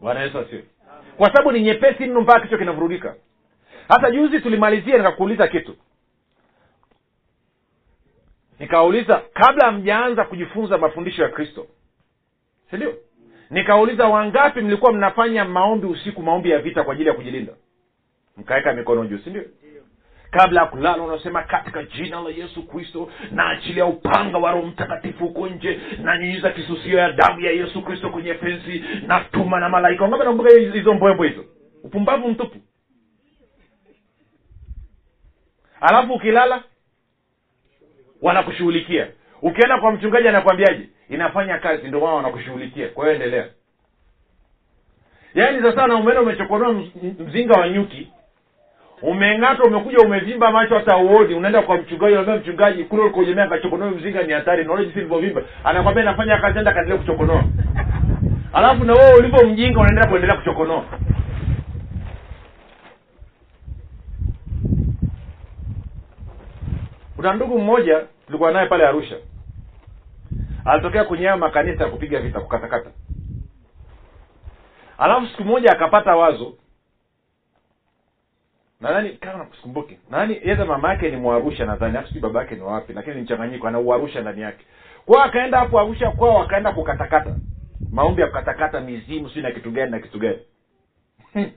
Bwana yesu asiwe kwa sababu ni nyepesi mno mpaka kichwa kinavurugika. Hata juzi tulimalizia nikakuuliza kitu nikawauliza kabla hamjaanza kujifunza mafundisho ya kristo? Sindio nikawauliza wangapi mlikuwa mnafanya maombi usiku maombi ya vita kwa ajili ya kujilinda? Mkaweka mikono juu sindio kabla ya kulala unasema katika jina la yesu kristo naachilia upanga wa roho mtakatifu huko nje nanyinyiza kisusio ya damu ya yesu kristo kwenye fensi natuma na malaika. Wangapi nakumbuka hizo hizo mbwembwe hizo? Upumbavu mtupu. Alafu ukilala wanakushughulikia. Ukienda kwa mchungaji anakwambiaje inafanya kazi ndio wao wanakushughulikia. Kwa hiyo endelea. Yaani sasa na umeenda umechokonoa mzinga wa nyuki. Umeng'ata umekuja umevimba macho hata uoni unaenda kwa mchungaji unaambia mchungaji kule ulikoegemea kachokonoa mzinga ni hatari naona jinsi ilivyovimba anakwambia nafanya kazi enda kaendelea kuchokonoa. Alafu na wewe ulivyo mjinga unaendelea kuendelea kuchokonoa kuna ndugu mmoja tulikuwa naye pale arusha. Alitokea kwenye hayo makanisa ya kupiga vita kukatakata. Alafu siku moja akapata wazo. Nadhani kama sikumbuki nadhani yeza mama yake ni mwarusha nadhani afu sijui baba yake ni wapi lakini ni mchanganyiko ana uarusha ndani yake. Kwao akaenda hapo arusha kwao akaenda kukatakata. Maombi ya kukatakata mizimu sijui na kitu gani na kitu gani *laughs*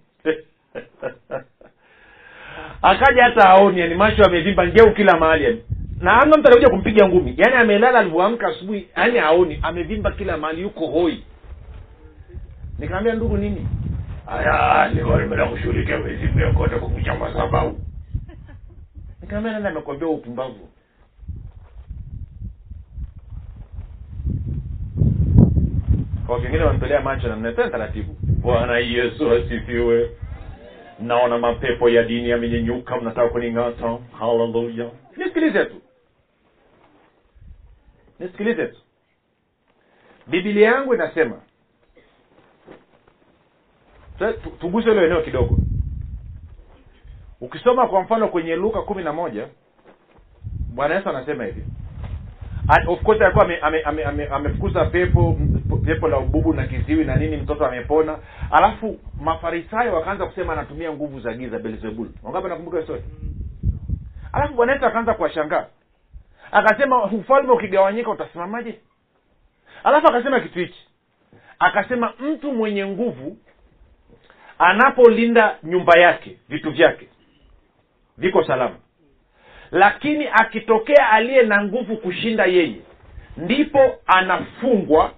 akaja hata aoni yani macho amevimba ngeu kila mahali yani. Na amna mtu anakuja kumpiga ngumi. Yaani amelala alivyoamka asubuhi yani aoni amevimba kila mahali yuko hoi. Nikamwambia ndugu nini? Aya nimeenda kushughulikia mizimu ya kote kukucha madhabahu nikamwambia nani amekwambia upumbavu? Kwa wengine wanatolea macho na mnatena taratibu. Bwana yesu asifiwe naona mapepo ya dini yamenyenyuka mnataka kuning'ata? Haleluya. Nisikilize tu. Nisikilize tu. Bibilia yangu inasema tuguse hilo eneo kidogo. Ukisoma kwa mfano kwenye luka kumi na moja bwana yesu anasema hivi. Of course alikuwa ame- ame- ame- ame- amefukuza pepo pepo la ububu na kiziwi na nini mtoto amepona. Alafu mafarisayo wakaanza kusema anatumia nguvu za giza belzebul wangapi nakumbuka hiyo alafu bwana yesu akaanza kuwashangaa. Akasema ufalme ukigawanyika utasimamaje? Alafu akasema kitu hichi. Akasema mtu mwenye nguvu anapolinda nyumba yake vitu vyake viko salama. Lakini akitokea aliye na nguvu kushinda yeye ndipo anafungwa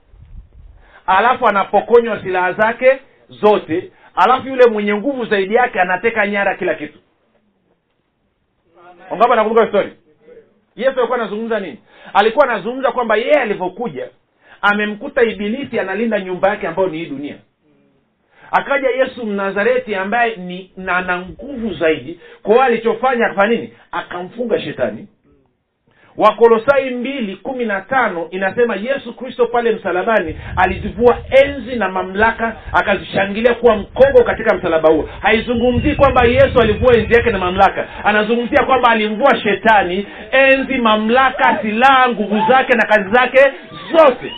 alafu anapokonywa silaha zake zote alafu yule mwenye nguvu zaidi yake anateka nyara kila kitu. Ongapa nakumbuka story? Yesu alikuwa anazungumza nini? Alikuwa anazungumza kwamba yeye alivyokuja amemkuta ibilisi analinda nyumba yake ambayo ni hii dunia. Akaja yesu mnazareti ambaye ni nana ana nguvu zaidi kwa hiyo alichofanya akafanya nini? Akamfunga shetani wakolosai mbili kumi na tano inasema yesu kristo pale msalabani alizivua enzi na mamlaka akazishangilia kuwa mkogo katika msalaba huo. Haizungumzii kwamba yesu alivua enzi yake na mamlaka. Anazungumzia kwamba alimvua shetani enzi mamlaka silaha nguvu zake na kazi zake zote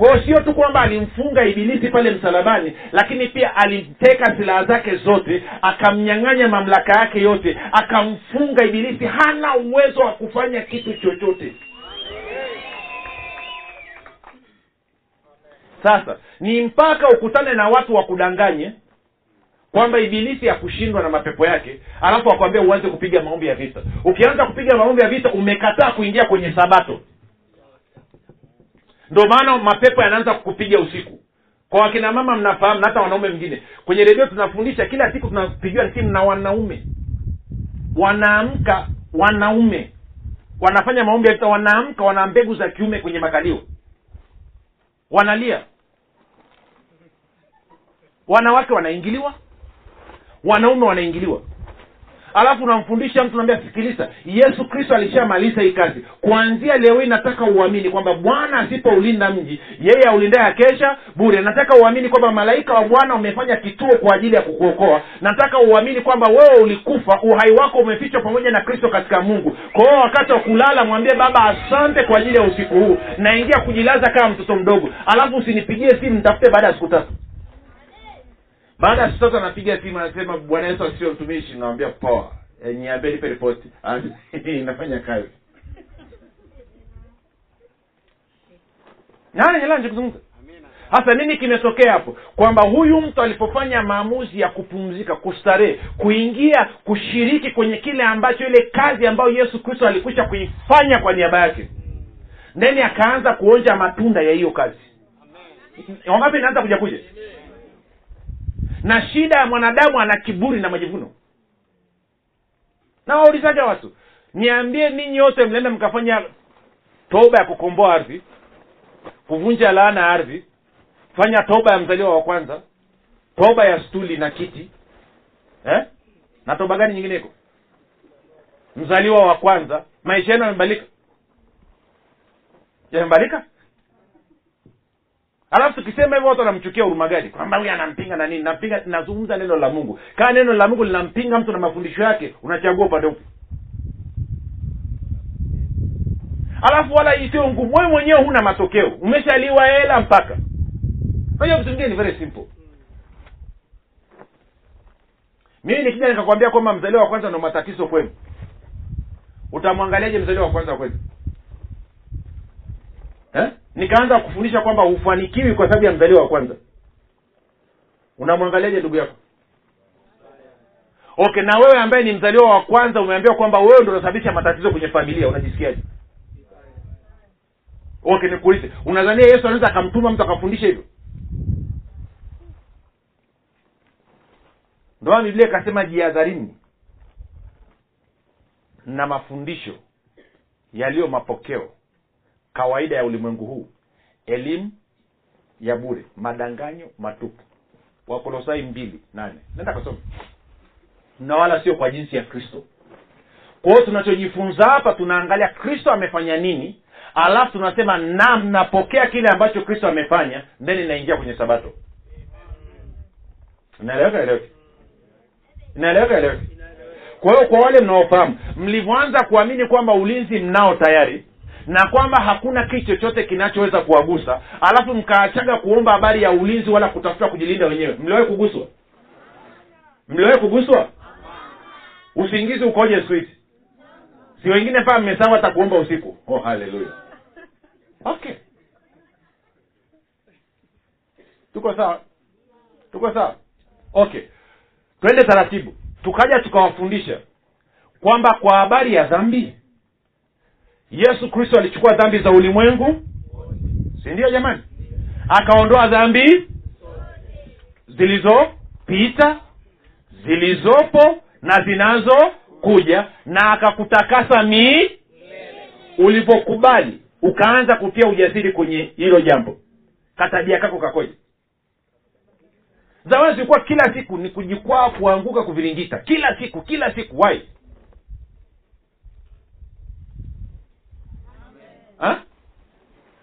kwa sio tu kwamba alimfunga ibilisi pale msalabani lakini pia alimteka silaha zake zote akamnyang'anya mamlaka yake yote akamfunga ibilisi hana uwezo wa kufanya kitu chochote. Sasa ni mpaka ukutane na watu wakudanganye kwamba ibilisi akushindwa na mapepo yake alafu akwambia uanze kupiga maombi ya vita. Ukianza kupiga maombi ya vita umekataa kuingia kwenye sabato ndio maana mapepo yanaanza kukupiga usiku. Kwa wakina mama mnafahamu na hata wanaume wengine kwenye redio tunafundisha kila siku tunapigiwa simu na wanaume. Wanaamka wanaume. Wanafanya maombi ya wanaamka wana mbegu za kiume kwenye makalio. Wanalia. Wanawake wanaingiliwa. Wanaume wanaingiliwa alafu unamfundisha mtu naambia sikiliza yesu kristo alishamaliza hii kazi. Kuanzia leo hii nataka uamini kwamba bwana asipoulinda mji yeye aulindaye akesha bure. Nataka uamini kwamba malaika wa bwana umefanya kituo kwa ajili ya kukuokoa. Nataka uamini kwamba wewe ulikufa uhai wako umefichwa pamoja na kristo katika mungu. Kwa hiyo wakati wa kulala mwambie baba asante kwa ajili ya usiku huu. Naingia kujilaza kama mtoto mdogo. Alafu usinipigie simu nitafute baada ya siku tatu baada ya siku tatu anapiga simu anasema bwana yesu asio mtumishi. Nawambia poa. E, niambie nipe ripoti. *laughs* Inafanya kazi. Nani hela kuzungumza? Hasa nini kimetokea hapo? Kwamba huyu mtu alipofanya maamuzi ya kupumzika kustarehe kuingia kushiriki kwenye kile ambacho ile kazi ambayo yesu kristo alikwisha kuifanya kwa niaba yake ndeni akaanza kuonja matunda ya hiyo kazi. Wangapi inaanza kuja kuja na shida ya mwanadamu ana kiburi na majivuno. Na waulizaga watu? Niambie ninyi wote mlienda mkafanya toba ya kukomboa ardhi kuvunja laana ardhi fanya toba ya mzaliwa wa kwanza toba ya stuli na kiti eh? na toba gani nyingine iko mzaliwa wa kwanza. Maisha yenu yamebadilika. Yamebadilika alafu tukisema hivyo watu wanamchukia huruma gani? Kwamba huyu anampinga na nini? Nampinga nazungumza neno la mungu. Kaa neno la mungu linampinga mtu na mafundisho yake unachagua upande upi? Alafu wala isiyo ngumu. Wewe mwenyewe huna matokeo. Umeshaliwa hela mpaka. Unajua vitu vingine ni very simple. Mimi nikija nikakwambia kwamba mzaliwa wa kwanza ndo matatizo kwenu utamwangaliaje mzaliwa wa kwanza kwenu? Eh? Nikaanza kufundisha kwamba hufanikiwi kwa sababu ya mzaliwa wa kwanza. Unamwangaliaje ndugu yako? Okay na wewe ambaye ni mzaliwa wa kwanza umeambiwa kwamba wewe ndo unasababisha matatizo kwenye familia unajisikiaje? Okay nikuulize. Unadhania yesu anaweza akamtuma mtu akafundisha hivyo? Ndoa biblia ikasema jihadharini na mafundisho yaliyo mapokeo kawaida ya ulimwengu huu elimu ya bure madanganyo matupu. Wakolosai mbili nane. Nenda kasoma na wala sio kwa jinsi ya kristo. Kwa hiyo tunachojifunza hapa tunaangalia kristo amefanya nini alafu tunasema nam napokea kile ambacho kristo amefanya then inaingia kwenye sabato. Inaeleweka eleweke inaeleweka eleweke kwa hiyo kwa wale mnaofahamu mlivyoanza kuamini kwamba ulinzi mnao tayari na kwamba hakuna kitu chochote kinachoweza kuwagusa. Alafu mkaachaga kuomba habari ya ulinzi wala kutafuta kujilinda wenyewe. Mliwahi kuguswa? Mliwahi kuguswa? Usingizi ukoje siku si wengine paa mmesawa hata kuomba usiku? Oh haleluya okay. Tuko sawa? Tuko sawa? Okay. Twende taratibu. Tukaja tukawafundisha kwamba kwa habari ya dhambi yesu kristo alichukua dhambi za ulimwengu si ndio jamani? Akaondoa dhambi zilizopita zilizopo na zinazokuja na akakutakasa mi ulipokubali. Ukaanza kutia ujasiri kwenye hilo jambo. Katabia kako kakoja zamani zilikuwa kila siku ni kujikwaa kuanguka kuviringita kila siku kila siku wai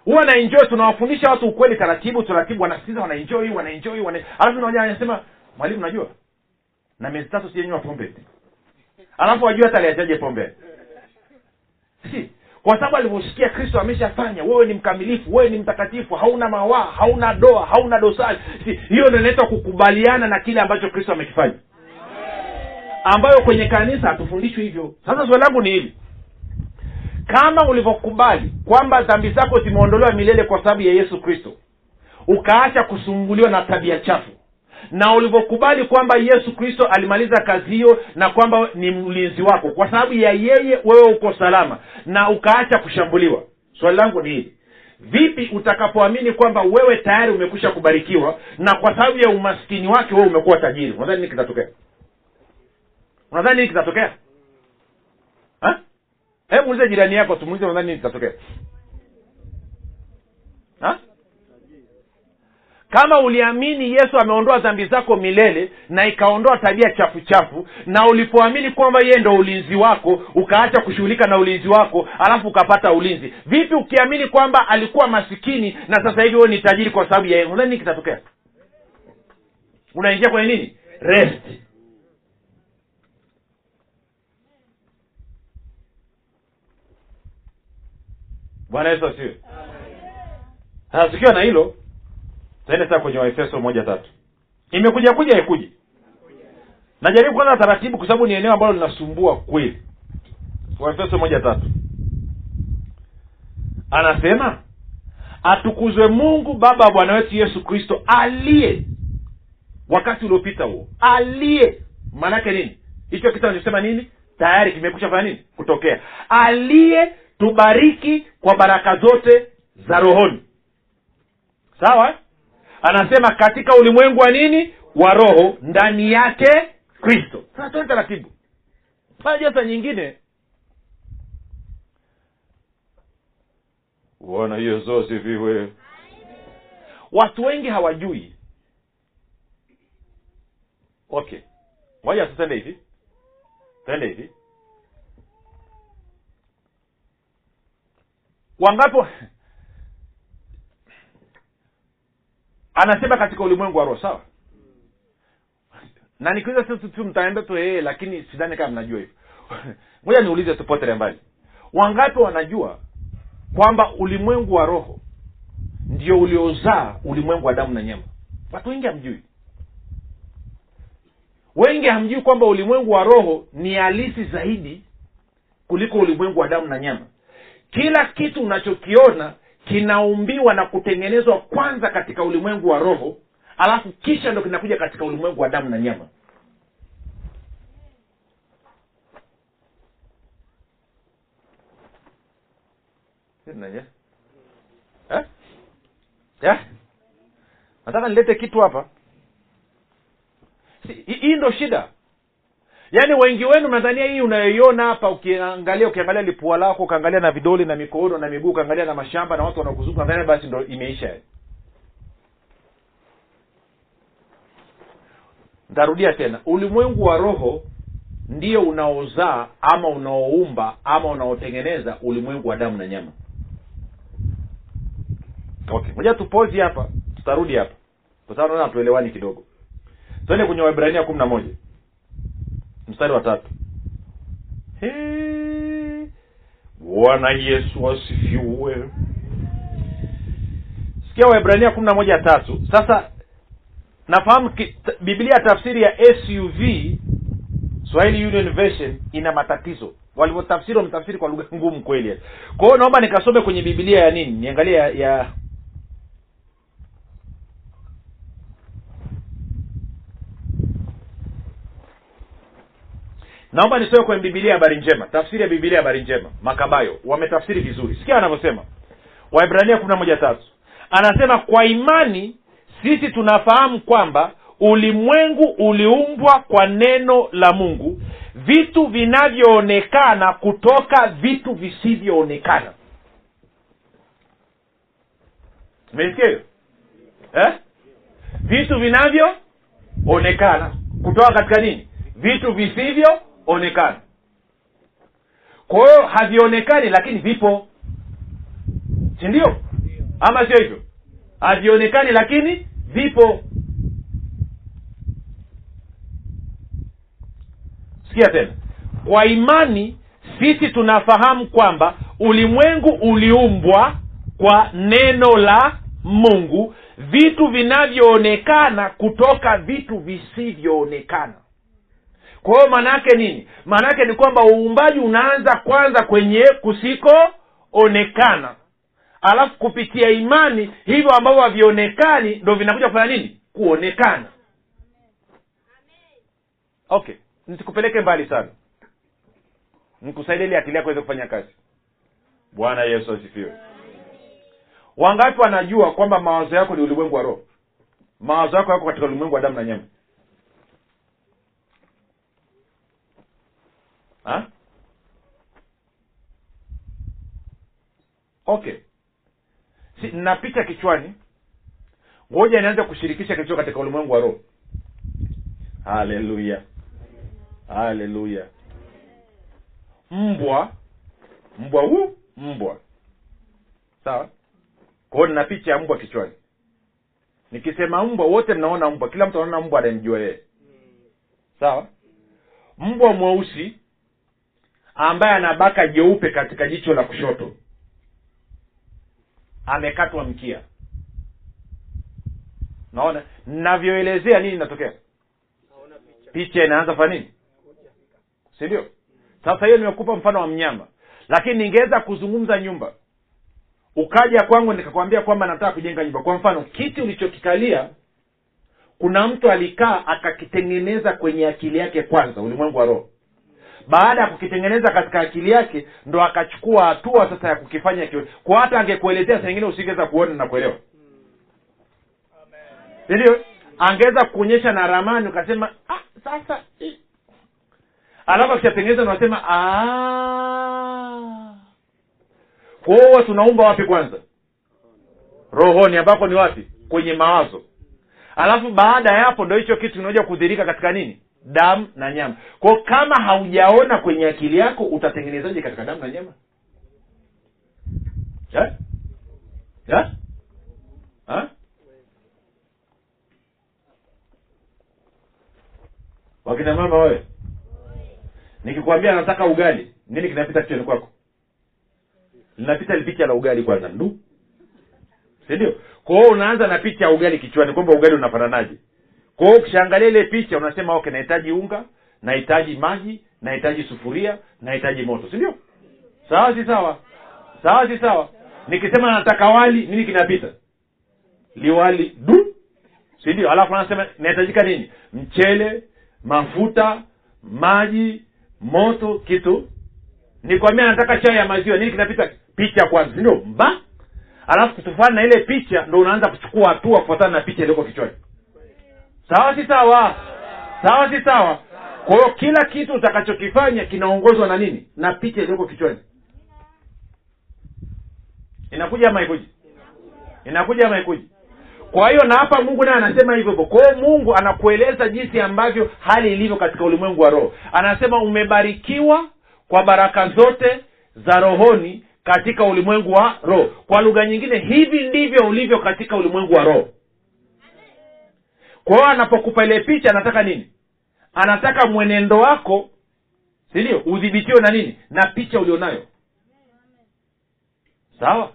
huwa naenjoy tunawafundisha watu ukweli taratibu taratibu wanasikiza wanaenjoy wanaenjoy wana... alafu naja anasema mwalimu najua na miezi tatu sijenywa pombe. Alafu wajua hata aliachaje pombe. Si kwa sababu alivyosikia kristo ameshafanya wewe ni mkamilifu wewe ni mtakatifu hauna mawaa hauna doa hauna dosari. Si, hiyo ndo inaitwa kukubaliana na kile ambacho kristo amekifanya. Ambayo kwenye kanisa hatufundishwi hivyo. Sasa swali langu ni hili kama ulivyokubali kwamba dhambi zako zimeondolewa milele kwa sababu ya yesu kristo ukaacha kusumbuliwa na tabia chafu na ulivyokubali kwamba yesu kristo alimaliza kazi hiyo na kwamba ni mlinzi wako kwa sababu ya yeye wewe uko salama na ukaacha kushambuliwa swali langu ni hili. Vipi utakapoamini kwamba wewe tayari umekwisha kubarikiwa na kwa sababu ya umaskini wake wewe umekuwa tajiri? Unadhani nini kitatokea? Unadhani nini kitatokea hebu muulize jirani yako tumuulize nadhani nini kitatokea. Kama uliamini yesu ameondoa dhambi zako milele na ikaondoa tabia chafu chafu na ulipoamini kwamba yeye ndo ulinzi wako ukaacha kushughulika na ulinzi wako alafu ukapata ulinzi vipi ukiamini kwamba alikuwa masikini na sasa hivi wewe ni tajiri kwa sababu ya yeye? Nini kitatokea? Unaingia kwenye nini? Rest bwana yesu asiwe sasa tukiwa na hilo tuende sasa kwenye waefeso moja tatu. Imekuja kuja ikuji najaribu kwanza taratibu kwa sababu ni eneo ambalo linasumbua kweli. Waefeso moja tatu. Anasema atukuzwe mungu baba wa bwana wetu yesu kristo aliye wakati uliopita huo. Aliye. Maanaake nini? Hicho kitu anachosema nini? Tayari kimekusha fanya nini? Kutokea. Aliye tubariki kwa baraka zote za rohoni. Sawa? Anasema katika ulimwengu wa nini? Wa roho ndani yake kristo. Sasa tuende taratibu. Unajua nyingine bwana yesu asifiwe. Watu wengi hawajui. Okay. Moja tutende hivi. Tende hivi wangapo anasema katika ulimwengu wa roho sawa? Na nikiuliza tu mtaenda tu ee lakini sidhani kama mnajua hivyo. *laughs* Moja niulize tupotele mbali. Wangapi wanajua kwamba ulimwengu wa roho ndio uliozaa ulimwengu wa damu na nyama? Watu wengi hamjui. Wengi hamjui kwamba ulimwengu wa roho ni halisi zaidi kuliko ulimwengu wa damu na nyama kila kitu unachokiona kinaumbiwa na kutengenezwa kwanza katika ulimwengu wa roho alafu kisha ndo kinakuja katika ulimwengu wa damu na nyama? Eh? Nataka nilete kitu hapa hii ndo shida yaani wengi wenu nadhania hii unayoiona hapa ukiangalia ukiangalia lipua lako ukaangalia na vidole na mikono na miguu ukaangalia na mashamba na watu wanaokuzunguka nadhania basi ndo imeisha. Ntarudia tena ulimwengu wa roho ndio unaozaa ama unaoumba ama unaotengeneza ulimwengu wa damu na nyama. Okay moja tupozi hapa tutarudi hapa. Kwa sababu naona hatuelewani kidogo. Twende kwenye waibrania kumi na moja mstari wa tatu. Bwana yesu asifiwe. Sikia waibrania kumi na moja tatu. Sasa nafahamu biblia tafsiri ya suv swahili union version ina matatizo. Walivyotafsiri wametafsiri kwa lugha ngumu kweli. Kwa hiyo naomba nikasome kwenye biblia ya nini? Niangalie ya, ya naomba nisoe kwenye bibilia habari njema tafsiri ya bibilia habari njema. Makabayo wametafsiri vizuri. Sikia anavyosema. Waibrania kumi na moja tatu. Anasema kwa imani sisi tunafahamu kwamba ulimwengu uliumbwa kwa neno la mungu vitu vinavyoonekana kutoka vitu visivyoonekana. Umesikia hiyo? Eh? vitu vinavyoonekana kutoka katika nini? Vitu visivyoonekana kwa hiyo havionekani lakini vipo. Si ndio? Ama sio hivyo? Havionekani lakini vipo. Sikia tena. Kwa imani sisi tunafahamu kwamba ulimwengu uliumbwa kwa neno la mungu vitu vinavyoonekana kutoka vitu visivyoonekana kwa hiyo maana yake nini? Maana yake ni kwamba uumbaji unaanza kwanza kwenye kusikoonekana. Alafu kupitia imani hivyo ambavyo havionekani ndo vinakuja kufanya nini? Kuonekana. Okay nisikupeleke mbali sana. Nikusaidie ili akili yako iweze kufanya kazi. Bwana yesu asifiwe. Wangapi wanajua kwamba mawazo yako ni ulimwengu wa roho? Mawazo yako yako katika ulimwengu wa damu na nyama ha? okay. Si napita kichwani. Ngoja nianze kushirikisha kilicho katika ulimwengu wa roho. Haleluya. Haleluya. Mbwa. Mbwa huu mbwa. Sawa? Kwa hiyo nina picha ya mbwa kichwani. Nikisema mbwa wote mnaona mbwa. Kila mtu anaona mbwa anamjua yeye. Sawa? Mbwa mweusi ambaye ana baka jeupe katika jicho la kushoto. Amekatwa mkia. Naona navyoelezea nini inatokea? Picha inaanza fa nini? Si ndio? Sasa hiyo nimekupa mfano wa mnyama. Lakini ningeweza kuzungumza nyumba. Ukaja kwangu nikakwambia kwamba nataka kujenga nyumba. Kwa mfano kiti ulichokikalia kuna mtu alikaa akakitengeneza kwenye akili yake kwanza ulimwengu wa roho baada ya kukitengeneza katika akili yake ndo akachukua hatua sasa ya kukifanya kiwe kwa hata angekuelezea saa ingine usingeweza kuona na kuelewa. Sindio angeweza kuonyesha na ramani ukasema ah, sasa alafu akishatengeneza unasema "Ah." kwa tunaumba wapi kwanza? Rohoni ambako ni wapi? Kwenye mawazo. Alafu baada ya hapo ndo hicho kitu kinaoja kudhirika katika nini damu na nyama kwao kama haujaona kwenye akili yako utatengenezaje katika damu na nyama Eh? Eh? Ha? wakina mama wewe nikikwambia nataka ugali nini kinapita kichwani kwako linapita picha la ugali kwanza ndu sindio kwa hiyo unaanza na picha ya ugali kichwani kwamba ugali unafananaje kwa hiyo ukishaangalia ile picha unasema okay nahitaji unga nahitaji maji nahitaji sufuria nahitaji moto sindio sawa si sawa? Sawa si sawa? Nikisema nataka wali nini kinapita? Liwali du sindio alafu anasema nahitajika nini? Mchele mafuta maji moto kitu. Nikwambia nataka chai ya maziwa nini kinapita? Picha kwanza sindio mba. Alafu kutofana na ile picha ndo unaanza kuchukua hatua kufuatana na picha iliyoko kichwani sawa si sawa? Sawa si sawa? Kwa hiyo kila kitu utakachokifanya kinaongozwa na nini? Na picha iliyoko kichwani. Inakuja ama ikuji inakuja ama ikuji kwa hiyo na hapa mungu naye anasema hivyo hivyo. Kwa hiyo mungu anakueleza jinsi ambavyo hali ilivyo katika ulimwengu wa roho. Anasema umebarikiwa kwa baraka zote za rohoni katika ulimwengu wa roho. Kwa lugha nyingine hivi ndivyo ulivyo katika ulimwengu wa roho kwa hiyo anapokupa ile picha anataka nini? Anataka mwenendo wako sindio udhibitiwe na nini? Na picha ulionayo. Sawa?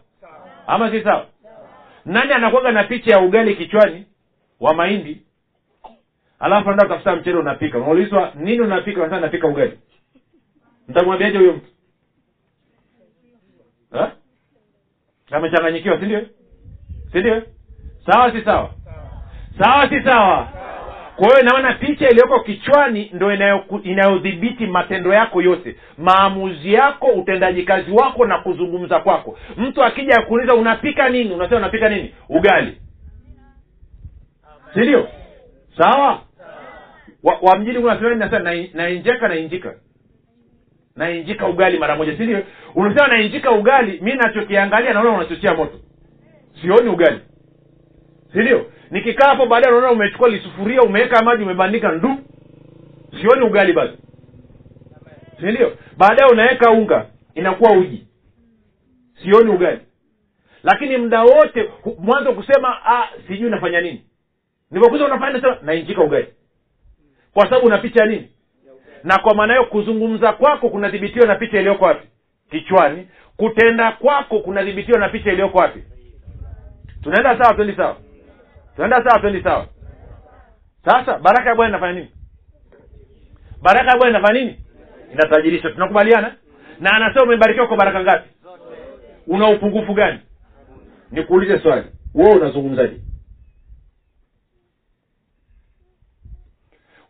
Ama si sawa? Nani anakwaga na picha ya ugali kichwani wa mahindi? Alafu anaenda kutafuta mchele unapika. Unaulizwa nini unapika? Unasema napika ugali. Mtamwambiaje huyo mtu? Amechanganyikiwa sindio sindio sawa si sawa sawa si sawa? Kwa hiyo inaona picha iliyoko kichwani ndo inayodhibiti matendo yako yote. Maamuzi yako utendaji kazi wako na kuzungumza kwako. Mtu akija akuuliza unapika nini? Unasema unapika nini? Ugali. Sindio sawa? Wa, wa mjini nainjeka nainjika. Nainjika ugali mara moja. Sindio unasema nainjika ugali mi nachokiangalia naona unachochea moto. Sioni ugali. Si ndio nikikaa hapo baadaye unaona umechukua lisufuria umeweka maji umebandika ndu. Sioni ugali basi. Sindio baadaye unaweka unga inakuwa uji. Sioni ugali. Lakini muda wote mwanzo kusema ah, sijui nafanya nini. Nipokuza unafanya sema nainjika ugali. Kwa sababu una picha nini? Na kwa maana hiyo kuzungumza kwako kunadhibitiwa na picha iliyoko wapi? Kichwani. Kutenda kwako kunadhibitiwa na picha iliyoko wapi? Tunaenda sawa twendi sawa tunaenda sawa twendi sawa. Sasa baraka ya bwana inafanya nini? Baraka ya bwana inafanya nini? Inatajirisha tunakubaliana? Na anasema umebarikiwa kwa baraka ngapi? Una upungufu gani? Nikuulize swali. Wewe unazungumzaje?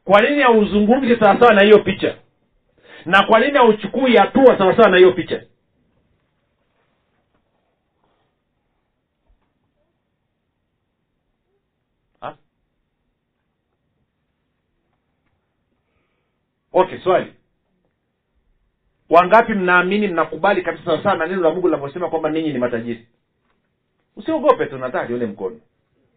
Kwa nini hauzungumzi sawasawa na hiyo picha? Na kwa nini hauchukui hatua sawasawa na hiyo picha Ha? Okay swali. Wangapi mnaamini mnakubali kabisa sawasawa na neno la mungu linavyosema kwamba ninyi ni matajiri? Usiogope tu nataka nione mkono.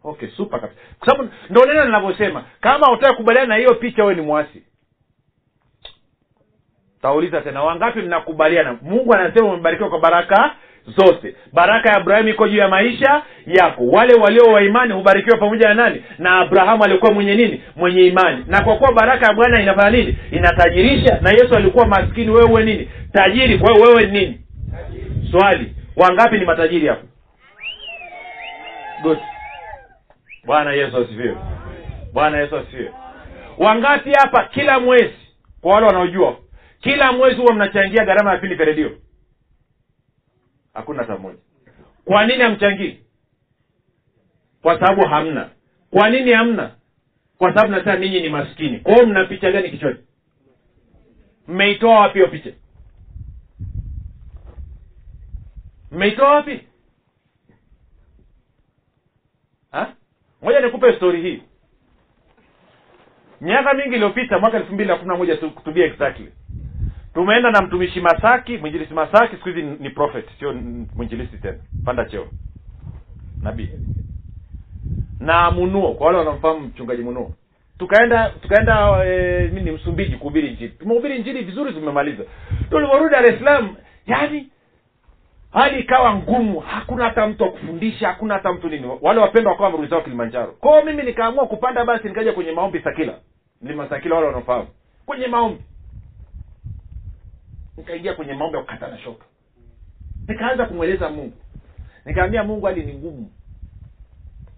Okay super kabisa. Kwa sababu ndo neno linavyosema kama utaki kubaliana na hiyo picha wewe ni mwasi. Tauliza tena wangapi mnakubaliana? Mungu anasema umebarikiwa kwa baraka zote. Baraka ya abrahamu iko juu ya maisha yako. Wale walio wa imani hubarikiwa pamoja na nani? Na abrahamu alikuwa mwenye nini? Mwenye imani. Na kwa kuwa baraka ya bwana inafanya nini? Inatajirisha. Na yesu alikuwa maskini. Wewe nini? Tajiri. Kwa hiyo wewe ni nini? Swali. Wangapi ni matajiri hapo? Good. Bwana yesu asifiwe. Bwana yesu asifiwe. Wangapi hapa kila mwezi? Kwa wale wanaojua. Kila mwezi huwa mnachangia gharama ya vipindi vya redio hakuna hata mmoja. Kwa nini hamchangii? Kwa sababu hamna. Kwa nini hamna? Kwa sababu nasema ninyi ni maskini. Kwa hiyo mna picha gani kichwani? Mmeitoa wapi hiyo picha? Mmeitoa wapi? Ha? ngoja nikupe stori hii. Miaka mingi iliyopita mwaka elfu mbili na kumi na moja to to exactly tumeenda na mtumishi masaki mwinjilisi masaki siku hizi ni- prophet sio mwinjilisi tena. Panda cheo. Nabii. Na munuo kwa wale wanamfahamu mchungaji munuo. Tukaenda tukaenda e, ni msumbiji kuhubiri njili tumehubiri njili vizuri tumemaliza. Tulivyorudi dar salaam yani hali ikawa ngumu. Hakuna hata mtu wa hakuna hata mtu nini. Wale wapendwa wakawa wamerudi zao kilimanjaro. Kwao mimi nikaamua kupanda basi nikaja kwenye maombi sakila. Mlima sakila wale wanaofahamu. Kwenye maombi nikaingia kwenye maombi ya kukata na shoka. Nikaanza kumweleza mungu. Nikaambia mungu hali ni ngumu.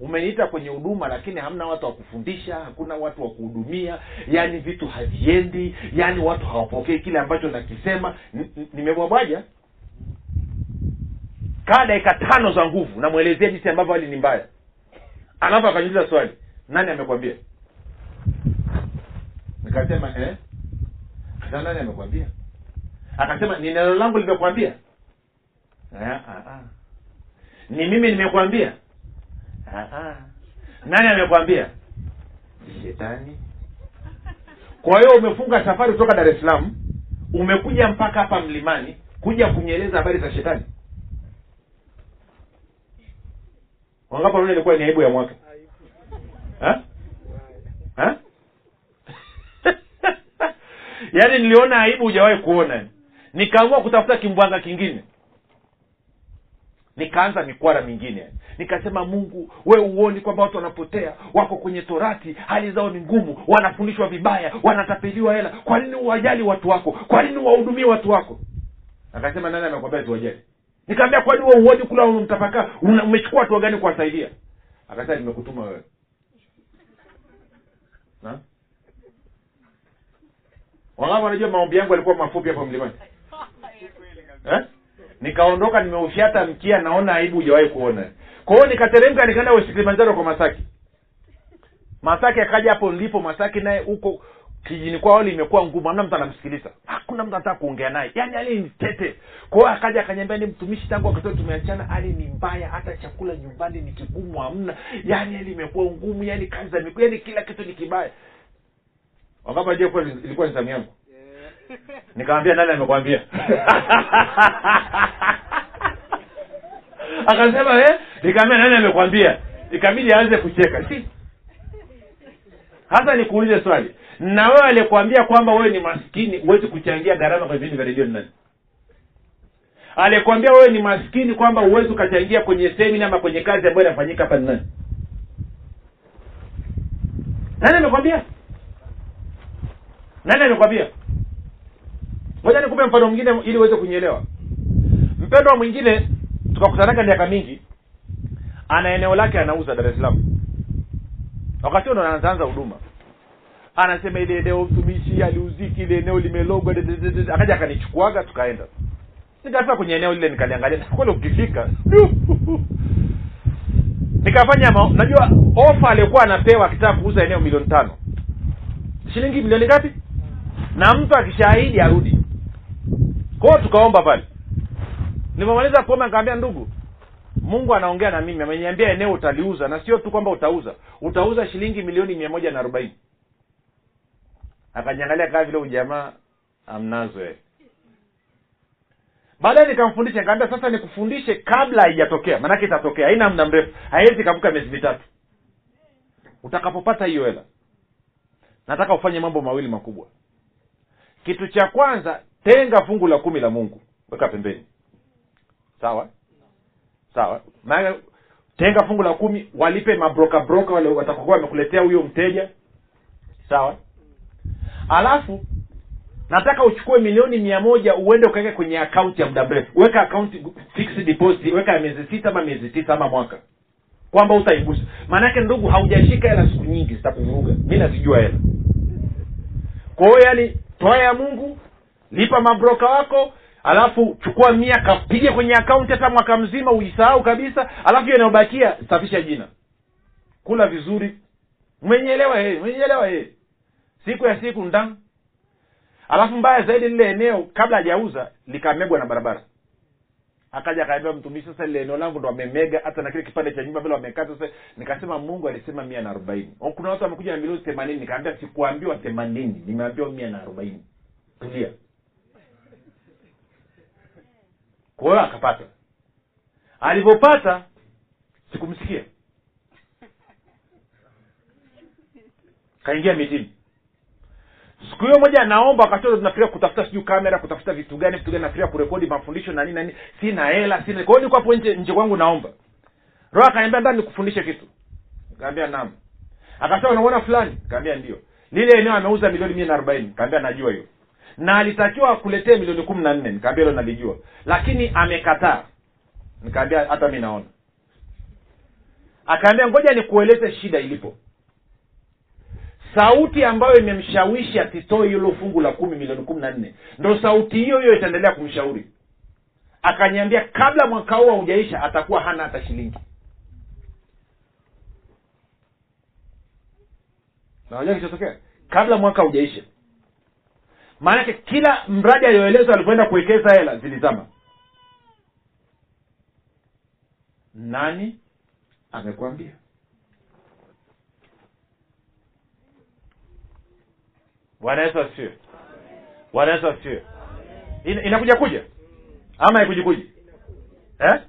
Umeniita kwenye huduma lakini hamna watu wa kufundisha hakuna watu wa kuhudumia. Yaani vitu haviendi. Yaani watu hawapokei kile ambacho nakisema. Nimebwabwaja kaa dakika tano za nguvu namwelezea jinsi ambavyo hali ni mbaya. Alafu akaniuliza swali nani amekwambia? Nikasema eh? Nani amekwambia akasema ni neno langu limekwambia "Ah, ah, ah. ni mimi nimekwambia nani amekwambia shetani. Kwa hiyo umefunga safari kutoka dar es salaam umekuja mpaka hapa mlimani kuja kunieleza habari za shetani? Wangapi wanaona ilikuwa ni aibu ya mwaka? Ha? *laughs* yaani niliona aibu hujawahi kuona nikaamua kutafuta kimbwanga kingine. Nikaanza mikwara mingine. Nikasema mungu we uoni kwamba watu wanapotea wako kwenye torati hali zao ni ngumu wanafundishwa vibaya wanatapeliwa hela. Kwa nini uwajali watu wako? Kwa nini uwahudumie watu wako? Akasema nani amekwambia tuwajali? Nikaambia kwani we uoni kula mtapakaa umechukua hatua gani kuwasaidia? Akasema nimekutuma wewe. Wangapi wanajua maombi yangu yalikuwa mafupi hapo mlimani eh? nikaondoka nimeufyata mkia naona aibu hujawahi kuona. Kwa nikateremka nikaenda West Kilimanjaro kwa masaki. Masaki akaja hapo nilipo masaki naye huko kijini kwao limekuwa ngumu hamna mtu anamsikiliza. Hakuna mtu anataka kuongea naye. Yaani ali ni tete. Kwa akaja akanyambia ni mtumishi tangu wakati tumeachana hali ni mbaya hata chakula nyumbani ni kigumu hamna. Yaani hali imekuwa ngumu yaani kazi za mikono yaani kila kitu ni kibaya. Wakati ajua kuwa ilikuwa ni zamu yangu nikamwambia nani amekwambia? Akasema eh? Nikamwambia nani amekwambia? Ikabidi aanze kucheka. Si? Hasa nikuulize swali. Na wewe alikwambia kwamba wewe ni maskini huwezi kuchangia gharama kwa vipindi vya redio ni nani? Alikwambia wewe ni maskini kwamba huwezi ukachangia kwenye semina ama kwenye kazi ambayo inafanyika hapa ni nani? Nani amekwambia? Nani amekwambia ngoja nikupe mfano mwingine ili uweze kunielewa. Mpendwa mwingine tukakutanaga miaka mingi ana eneo lake anauza dar es salaam. Wakati ndo anaanzaanza huduma. Anasema ile eneo mtumishi aliuziki ile eneo limelogwa akaja akanichukuaga tukaenda. Nikafika kwenye eneo lile nikaliangalia kweli ukifika *laughs* nikafanya najua ofa aliyokuwa anapewa akitaka kuuza eneo milioni tano. Shilingi milioni ngapi? Na mtu akishaahidi arudi kwao tukaomba pale. Nilipomaliza kuomba nikamwambia ndugu mungu anaongea na mimi ameniambia eneo utaliuza na sio tu kwamba utauza utauza shilingi milioni mia moja na arobaini. Akaniangalia kaa vile ujamaa amnazo baadaye nikamfundisha nikamwambia sasa nikufundishe kabla haijatokea maanake itatokea haina mda mrefu haiwezi ikavuka miezi mitatu. Utakapopata hiyo hela nataka ufanye mambo mawili makubwa. Kitu cha kwanza tenga fungu la kumi la mungu. Weka pembeni. Sawa? Sawa? Maana tenga fungu la kumi walipe mabroka broka wale watakokuwa wamekuletea huyo mteja. Sawa? Alafu nataka uchukue milioni mia moja uende ukaweke kwenye akaunti ya muda mrefu. Weka akaunti fixed deposit weka ya miezi sita ama miezi tisa ama mwaka. Kwamba utaigusa. Maanaake ndugu haujashika hela siku nyingi zitakuvuruga. Mi nazijua hela. Kwa hiyo yani toa ya mungu lipa mabroka wako alafu chukua mia kapige kwenye akaunti hata mwaka mzima uisahau kabisa alafu hiyo inayobakia safisha jina. Kula vizuri. Mwenyeelewa yeye mwenyeelewa yeye siku ya siku nda alafu mbaya zaidi lile eneo kabla hajauza likamegwa na barabara. Akaja akaambia mtumishi sasa lile eneo langu ndo wamemega hata na kile kipande cha nyumba vile wamekata sasa. Nikasema mungu alisema mia na arobaini. Kuna watu wamekuja na milioni themanini. Nikaambia sikuambiwa themanini nimeambiwa mia na arobaini. Tulia kwa hiyo akapata. Alivyopata sikumsikia. Kaingia mitini. Siku hiyo moja naomba wakati tunafikiria kutafuta sijui kamera kutafuta vitu gani vitu gani nafikiria kurekodi mafundisho na nini na nini. Sina hela sina. Kwa hiyo niko hapo nje nje kwangu naomba. Roho akaniambia ndani nikufundishe kitu. Kaambia naam. Akasema unaona fulani? Kaambia ndio. Lile eneo ameuza milioni mia na arobaini. Najua hiyo na alitakiwa akuletee milioni kumi na nne. Nikaambia hilo nalijua. Lakini amekataa. Nikaambia hata mi naona. Akaambia ngoja nikueleze shida ilipo. Sauti ambayo imemshawishi asitoe hilo fungu la kumi milioni kumi na nne ndo sauti hiyo hiyo itaendelea kumshauri. Akaniambia kabla mwaka huu haujaisha atakuwa hana hata shilingi. Najua kichotokea kabla mwaka haujaisha maanake kila mradi aliyoelezwa alivyoenda kuwekeza hela zilizama. Nani amekwambia? Bwana yesu asifiwe. Bwana Ina, inakuja kuja? Ama ikujikuji eh?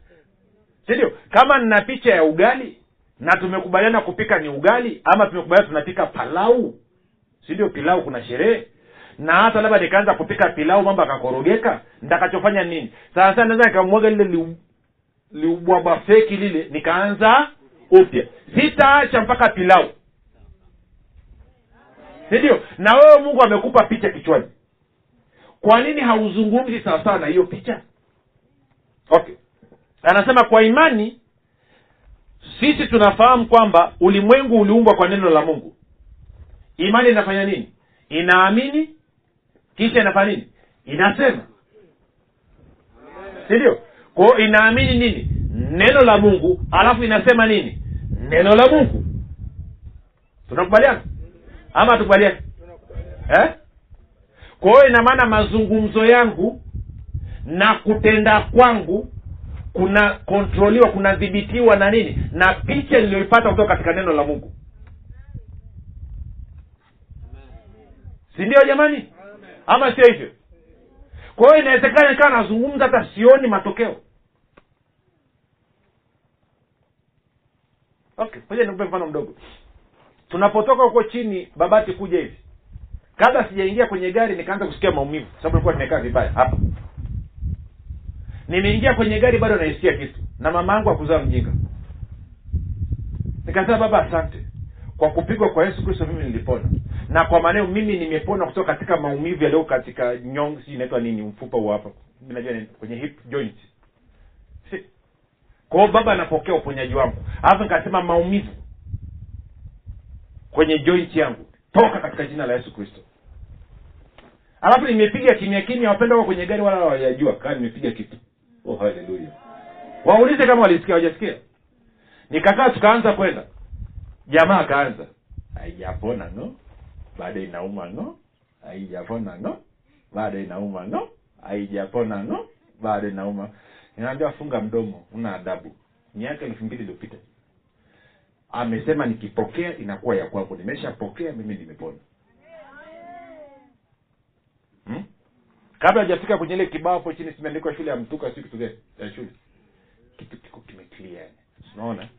sindio kama nina picha ya ugali na tumekubaliana kupika ni ugali ama tumekubaliana tunapika palau sindio pilau kuna sherehe na hata labda nikaanza kupika pilau mambo akakorogeka nitakachofanya nini? Sasa naweza nikamwaga lile liubwabwa feki lile nikaanza upya. Sitaacha mpaka pilau. Sindio na wewe mungu amekupa picha kichwani. Kwa nini hauzungumzi sawasawa na hiyo picha? Okay. Anasema kwa imani sisi tunafahamu kwamba ulimwengu uliumbwa kwa neno la mungu. Imani inafanya nini? Inaamini kisha inafanya nini? Inasema. Sindio kwao inaamini nini? Neno la mungu alafu inasema nini? Neno la mungu. Tunakubaliana? Ama tukubaliani eh? kwa hiyo ina mazungumzo yangu na kutenda kwangu kuna kontroliwa kunadhibitiwa na nini? Na picha niliyoipata kutoka katika neno la mungu. Si ndio jamani ama sio hivyo. Kwa hiyo inawezekana nikawa nazungumza hata sioni matokeo. Okay moja nikupe mfano mdogo. Tunapotoka huko chini babati kuja hivi. Kabla sijaingia kwenye gari nikaanza kusikia maumivu sababu nilikuwa nimekaa vibaya hapa. Nimeingia kwenye gari bado naisikia kitu na mama yangu akuzaa mjinga. Nikasema baba asante. Kwa kupigwa kwa yesu kristo mimi nilipona na kwa maneno mimi nimepona kutoka katika maumivu yaliyo katika nyong si inaitwa nini mfupa hapa. Najua kwenye hip joint. Si. Kwa baba anapokea uponyaji wangu. Alafu nikasema maumivu kwenye joint yangu. Toka katika jina la yesu kristo. Alafu nimepiga kimya kimya wapenda wako kwenye gari wala hawajajua. Kaa nimepiga kitu. Oh haleluya. Waulize kama walisikia hawajasikia? Nikakaa tukaanza kwenda. Jamaa akaanza. Haijapona no bado inauma ng'o, haijapona ng'o, bado inauma ng'o, haijapona ng'o, bado inauma. Ninaambia funga mdomo una adabu. Miaka elfu mbili iliyopita. Amesema nikipokea inakuwa ya kwangu nimeshapokea mimi nimepona. Hmm? kabla hajafika kwenye ile kibao hapo chini simeandikwa shule ya mtuka si kitu gani? Ya shule. Kitu kiko kimeclear. Unaona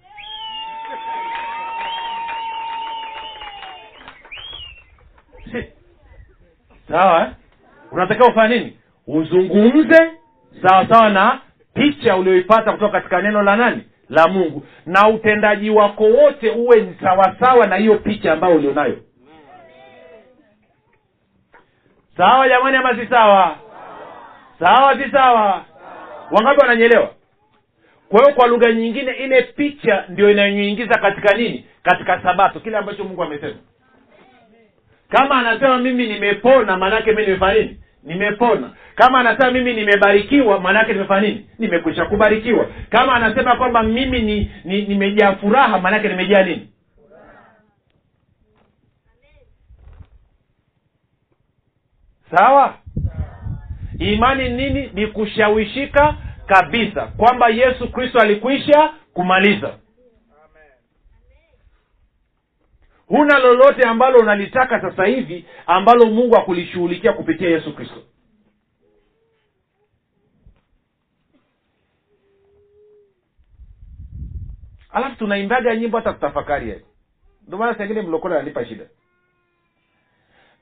sawa eh? unatakiwa ufanya nini? Uzungumze sawa sawa na picha ulioipata kutoka katika neno la nani? La mungu. Na utendaji wako wote uwe ni sawasawa na hiyo picha ambayo ulionayo. Sawa jamani ama si sawa? Sawa si sawa? Wangapi wananyelewa kwa hiyo kwa lugha nyingine ile picha ndio inayoingiza katika nini? Katika sabato kile ambacho mungu amesema kama anasema mimi nimepona maanake mi nimefanya nini? Nimepona. Kama anasema mimi nimebarikiwa maanake nimefanya nini? Nimekwisha kubarikiwa. Kama anasema kwamba mimi ni, ni nimejaa furaha maanake nimejaa nini? Sawa? Imani nini? Ni kushawishika kabisa kwamba yesu kristo alikwisha kumaliza huna lolote ambalo unalitaka sasa hivi ambalo mungu akulishughulikia kupitia yesu kristo. Alafu tunaimbaga nyimbo hata tutafakari ndio maana sengine mlokole ananipa shida.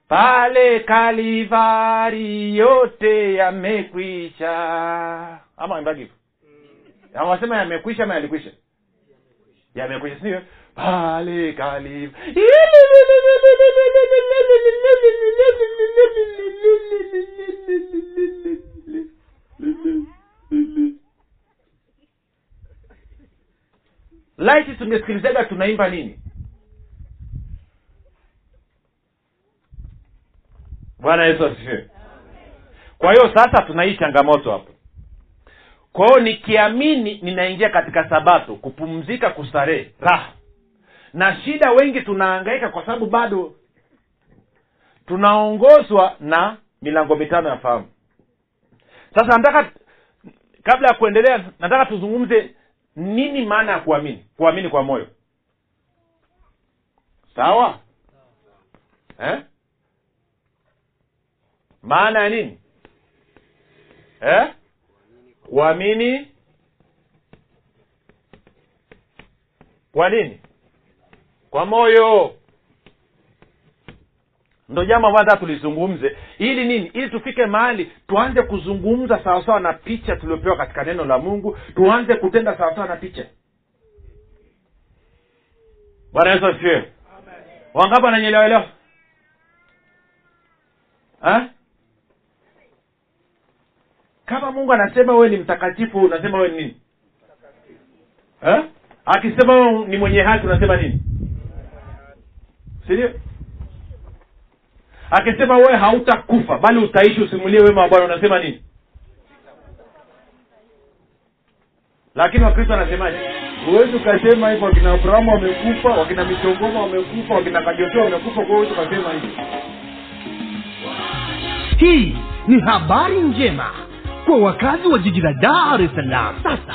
Pale kalivari yote yamekwisha. Ama waimbaji hivo awasema yamekwisha ama yalikwisha? Yamekwisha sindio pale kalivari laiti tungesikilizaga tunaimba nini? Bwana yesu asifiwe. Kwa hiyo sasa tuna hii changamoto hapo. Kwa hiyo nikiamini ninaingia katika sabato kupumzika kustarehe raha na shida wengi tunaangaika kwa sababu bado tunaongozwa na milango mitano ya fahamu. Sasa nataka kabla ya kuendelea nataka tuzungumze nini maana ya kuamini kuamini kwa moyo. Sawa? Eh? maana ya nini? Eh? kuamini kwa nini kwa moyo. Ndo jambo ambalo nataka tulizungumze. Ili nini? Ili tufike mahali tuanze kuzungumza sawasawa na picha tuliopewa katika neno la mungu. Tuanze kutenda sawasawa na picha. Bwana yesu asifiwe. Wangapi wananyelewelewa kama mungu anasema wewe ni mtakatifu unasema wewe ni nini? Ha? akisema ni mwenye haki unasema nini sindio akisema wewe hautakufa bali utaishi usimulie wema wa bwana. Unasema nini? Lakini wakristo anasemaje huwezi ukasema hivyo wakina abrahamu wamekufa wakina michongoma wamekufa wakina kajosea wamekufa kwa huwezi ukasema hivyo. Hii ni habari njema kwa wakazi wa jiji la dar es salaam. Sasa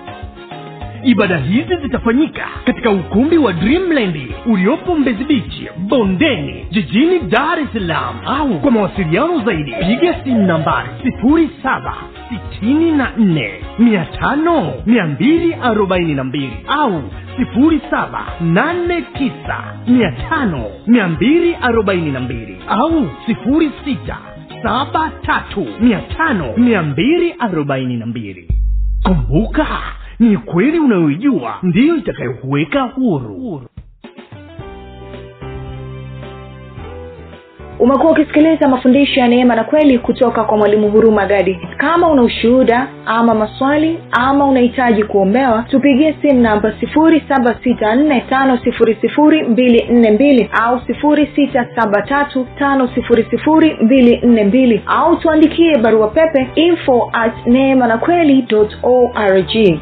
ibada hizi zitafanyika katika ukumbi wa dreamland uliopo mbezi bichi bondeni jijini dar es salaam. Au kwa mawasiliano zaidi piga simu nambari sifuri saba sitini na nne mia tano mia mbili arobaini na mbili au sifuri saba nane tisa mia tano mia mbili arobaini na mbili au sifuri sita saba tatu mia tano mia mbili arobaini kumbuka ni kweli unayoijua? Ndiyo itakayokuweka huru. Umekuwa ukisikiliza mafundisho ya neema na kweli kutoka kwa mwalimu huruma gadi. Kama una ushuhuda ama maswali ama unahitaji kuombewa tupigie simu namba 7645242 au 6735242 au tuandikie barua pepe info at neema na kweli org